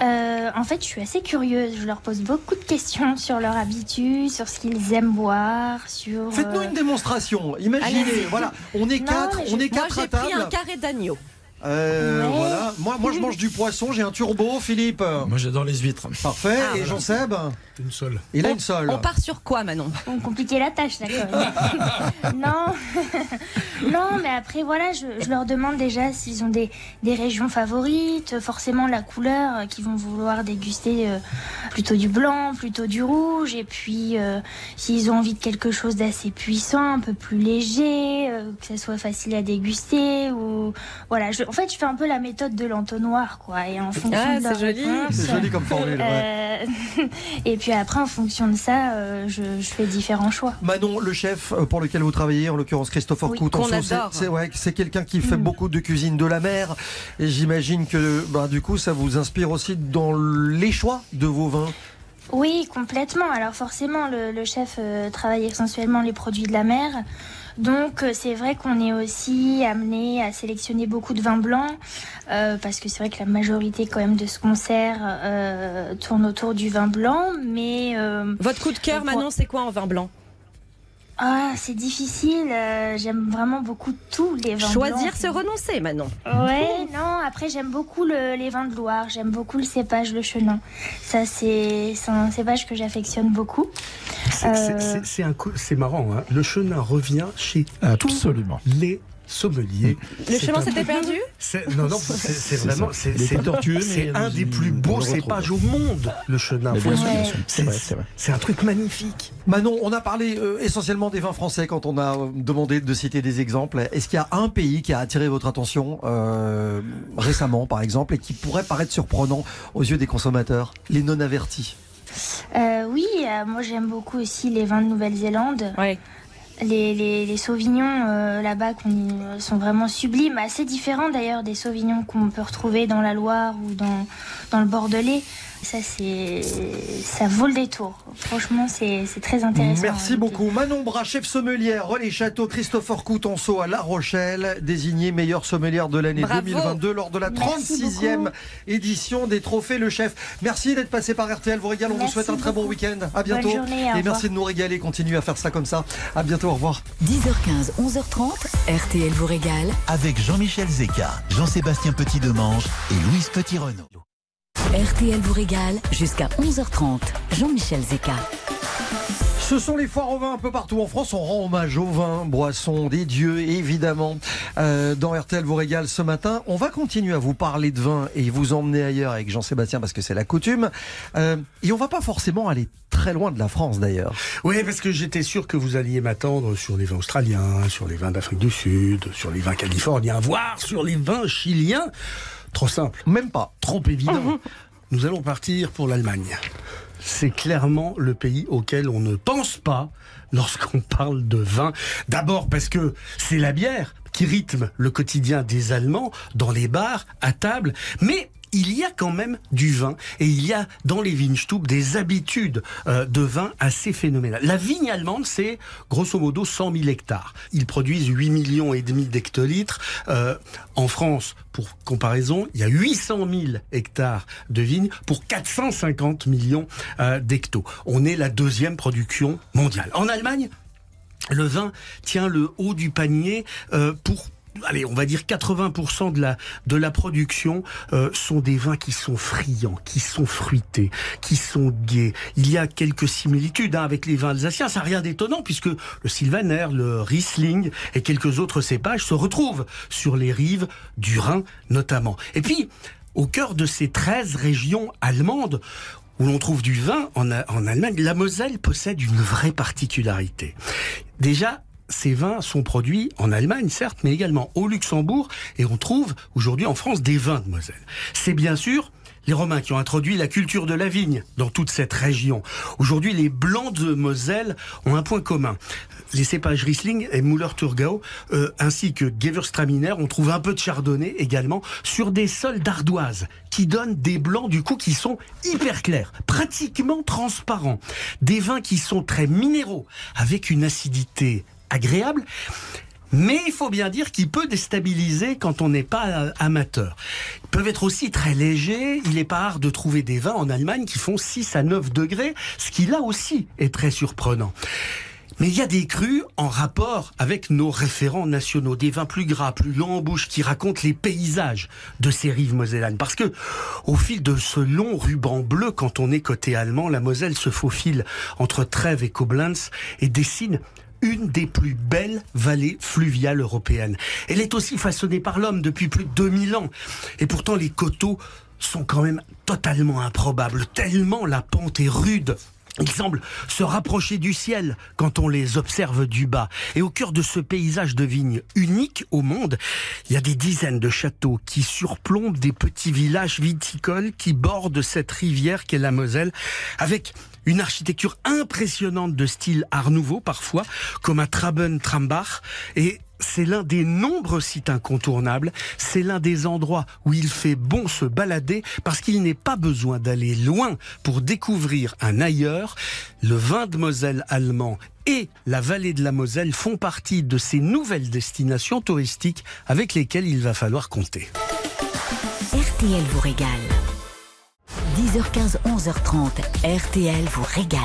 Euh, en fait, je suis assez curieuse. Je leur pose beaucoup de questions sur leur habitude, sur ce qu'ils aiment boire, sur. Faites-nous euh, une démonstration. Imaginez, voilà, on est Non, quatre, on je- est Moi, quatre à j'ai pris table. un carré d'agneau. Euh, Ouais. Voilà. Moi, moi, je mange du poisson. J'ai un turbo, Philippe. Moi, j'adore les huîtres. Parfait. Ah, Et voilà. Jean-Seb, Une seule. il a On- une seule. On part sur quoi, Manon? Bon, compliquer la tâche, d'accord. non, non, mais après voilà, je, je leur demande déjà s'ils ont des, des régions favorites, forcément la couleur, euh, qu'ils vont vouloir déguster euh, plutôt du blanc, plutôt du rouge, et puis euh, s'ils ont envie de quelque chose d'assez puissant, un peu plus léger, euh, que ça soit facile à déguster, ou voilà. Je- en fait, je fais un peu la méthode de l'entonnoir, quoi, et en fonction Ah, de c'est joli. C'est joli comme formule. ouais. euh, et puis après, en fonction de ça, euh, je, je fais différents choix. Manon, le chef euh, pour lequel vous travaillez, en l'occurrence Christopher Oui, Coutenceau, c'est- ouais, quelqu'un qui fait Mm. beaucoup de cuisine de la mer. Et j'imagine que bah, du coup, ça vous inspire aussi dans les choix de vos vins. Oui, complètement. Alors forcément, le, le chef euh, travaille essentiellement les produits de la mer. Donc euh, c'est vrai qu'on est aussi amené à sélectionner beaucoup de vins blancs euh, parce que c'est vrai que la majorité quand même de ce qu'on sert euh, tourne autour du vin blanc. Mais euh, Votre coup de cœur, Manon, c'est quoi en vin blanc? Ah, c'est difficile. euh, J'aime vraiment beaucoup tous les vins Choisir, c'est renoncer, Manon. Ouais, non, après j'aime beaucoup le- les vins de Loire, j'aime beaucoup le cépage, le chenin. Ça, c'est c'est un cépage que j'affectionne beaucoup. C'est- Euh, c'est- C'est un coup- c'est marrant. hein. Le chenin revient chez Absolument. tous les Le chemin s'était perdu c'est- Non, non, c'est vraiment. C'est tortueux, c'est un des plus beaux cépages au monde, le chenin. C'est un truc magnifique. Manon, on a parlé euh, essentiellement des vins français quand on a euh, demandé de citer des exemples. Est-ce qu'il y a un pays qui a attiré votre attention euh, récemment, par exemple, et qui pourrait paraître surprenant aux yeux des consommateurs Les non-avertis? euh, oui, euh, moi j'aime beaucoup aussi les vins de Nouvelle-Zélande. Ouais. Les, les, les sauvignons euh, là-bas y- sont vraiment sublimes, assez différents d'ailleurs des sauvignons qu'on peut retrouver dans la Loire ou dans, dans le Bordelais. Ça, c'est, ça vaut le détour. Franchement, c'est, c'est très intéressant. Merci à beaucoup. Manon Bras, chef sommelière, relais château, Christopher Coutenceau à La Rochelle, désigné meilleure sommelière de l'année Bravo. 2022 lors de la Merci 36e beaucoup. édition des Trophées Le Chef. Merci d'être passé par RTL. Vous régale. On vous souhaite un très bon week-end. À bientôt. Bonne journée, Et revoir. merci de nous régaler. Continuez à faire ça comme ça. À bientôt. Au revoir. 10h15, 11h30, RTL vous régale. Avec Jean-Michel Zeka, Jean-Sébastien Petit-Demange et Louise Petit-Renaud. RTL vous régale jusqu'à 11h30. Jean-Michel Zeka. Ce sont les foires au vin un peu partout en France. On rend hommage au vin, boisson, des dieux, évidemment. Euh, dans RTL vous régale ce matin. On va continuer à vous parler de vin et vous emmener ailleurs avec Jean-Sébastien parce que c'est la coutume. Euh, et on va pas forcément aller très loin de la France d'ailleurs. Oui, parce que j'étais sûr que vous alliez m'attendre sur les vins australiens, sur les vins d'Afrique du Sud, sur les vins californiens, voire sur les vins chiliens. Trop simple. Même pas. Trop évident. Nous allons partir pour l'Allemagne. C'est clairement le pays auquel on ne pense pas lorsqu'on parle de vin. D'abord parce que c'est la bière qui rythme le quotidien des Allemands dans les bars, à table, mais il y a quand même du vin et il y a dans les Weinstub des habitudes euh, de vin assez phénoménales. La vigne allemande, c'est grosso modo 100 000 hectares. Ils produisent 8 millions et demi d'hectolitres. Euh, en France, pour comparaison, il y a 800 000 hectares de vignes pour 450 millions euh, d'hectos. On est la deuxième production mondiale. En Allemagne, le vin tient le haut du panier pour allez, on va dire 80% de la de la production euh, sont des vins qui sont friands, qui sont fruités, qui sont gais. Il y a quelques similitudes hein, avec les vins alsaciens, ça n'a rien d'étonnant puisque le Sylvaner, le Riesling et quelques autres cépages se retrouvent sur les rives du Rhin notamment. Et puis au cœur de ces 13 régions allemandes, où l'on trouve du vin en, en Allemagne, la Moselle possède une vraie particularité. Déjà, ces vins sont produits en Allemagne, certes, mais également au Luxembourg, et on trouve aujourd'hui en France des vins de Moselle. C'est bien sûr les Romains qui ont introduit la culture de la vigne dans toute cette région. Aujourd'hui, les blancs de Moselle ont un point commun. Les cépages Riesling et Müller-Thurgau, euh, ainsi que Gewürztraminer, on trouve un peu de chardonnay également sur des sols d'ardoise qui donnent des blancs du coup qui sont hyper clairs, pratiquement transparents. Des vins qui sont très minéraux, avec une acidité agréable. Mais il faut bien dire qu'il peut déstabiliser quand on n'est pas euh, amateur. Ils peuvent être aussi très légers. Il est pas rare de trouver des vins en Allemagne qui font 6 à 9 degrés, ce qui là aussi est très surprenant. Mais il y a des crus en rapport avec nos référents nationaux, des vins plus gras, plus longs en bouche, qui racontent les paysages de ces rives mosellanes. Parce que, au fil de ce long ruban bleu, quand on est côté allemand, la Moselle se faufile entre Trèves et Koblenz et dessine une des plus belles vallées fluviales européennes. Elle est aussi façonnée par l'homme depuis plus de 2000 ans. Et pourtant, les coteaux sont quand même totalement improbables, tellement la pente est rude. Ils semblent se rapprocher du ciel quand on les observe du bas. Et au cœur de ce paysage de vignes unique au monde, il y a des dizaines de châteaux qui surplombent des petits villages viticoles qui bordent cette rivière qu'est la Moselle, avec une architecture impressionnante de style Art Nouveau parfois, comme à Traben-Trambach. Et c'est l'un des nombreux sites incontournables. C'est l'un des endroits où il fait bon se balader parce qu'il n'est pas besoin d'aller loin pour découvrir un ailleurs. Le vin de Moselle allemand et la vallée de la Moselle font partie de ces nouvelles destinations touristiques avec lesquelles il va falloir compter. RTL vous régale. 10h15, 11h30, RTL vous régale.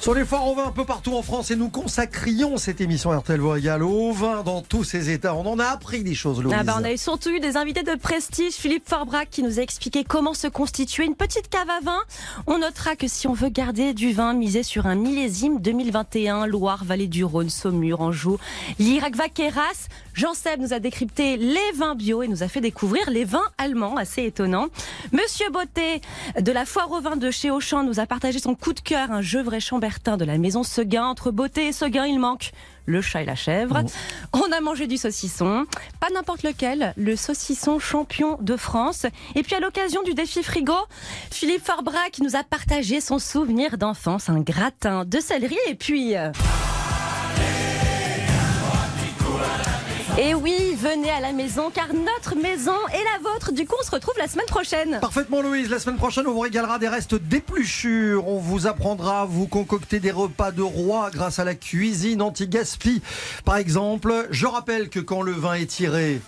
Sur les foires au vin un peu partout en France et nous consacrions cette émission RTL vous régale au vin dans tous ses états. On en a appris des choses, Louise. Ah bah, on a eu surtout eu des invités de prestige. Philippe Forbrac qui nous a expliqué comment se constituer une petite cave à vin. On notera que si on veut garder du vin, miser sur un millésime 2021, Loire, Vallée du Rhône, Saumur, Anjou, Lirac, Vaqueras. Jean Seb nous a décrypté les vins bio et nous a fait découvrir les vins allemands, assez étonnant. Monsieur Beauté de la foire au vin de chez Auchan nous a partagé son coup de cœur, un Gevrey Chambertin de la maison Seguin. Entre Beauté et Seguin, il manque le chat et la chèvre. On a mangé du saucisson, pas n'importe lequel, le saucisson champion de France. Et puis à l'occasion du défi frigo, Philippe Forbrac nous a partagé son souvenir d'enfance, un gratin de céleri et puis... Et oui, venez à la maison car notre maison est la vôtre. Du coup, on se retrouve la semaine prochaine. Parfaitement Louise, la semaine prochaine on vous régalera des restes d'épluchures, on vous apprendra à vous concocter des repas de roi grâce à la cuisine anti-gaspi par exemple. Je rappelle que quand le vin est tiré,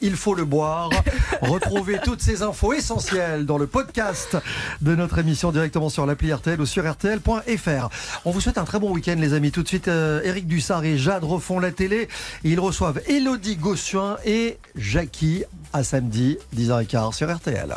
il faut le boire. Retrouvez toutes ces infos essentielles dans le podcast de notre émission directement sur l'appli RTL ou sur RTL.fr. On vous souhaite un très bon week-end les amis. Tout de suite, euh, Eric Dussard et Jade refont la télé et ils reçoivent Elodie Gossuin et Jackie à samedi 10h15 sur RTL.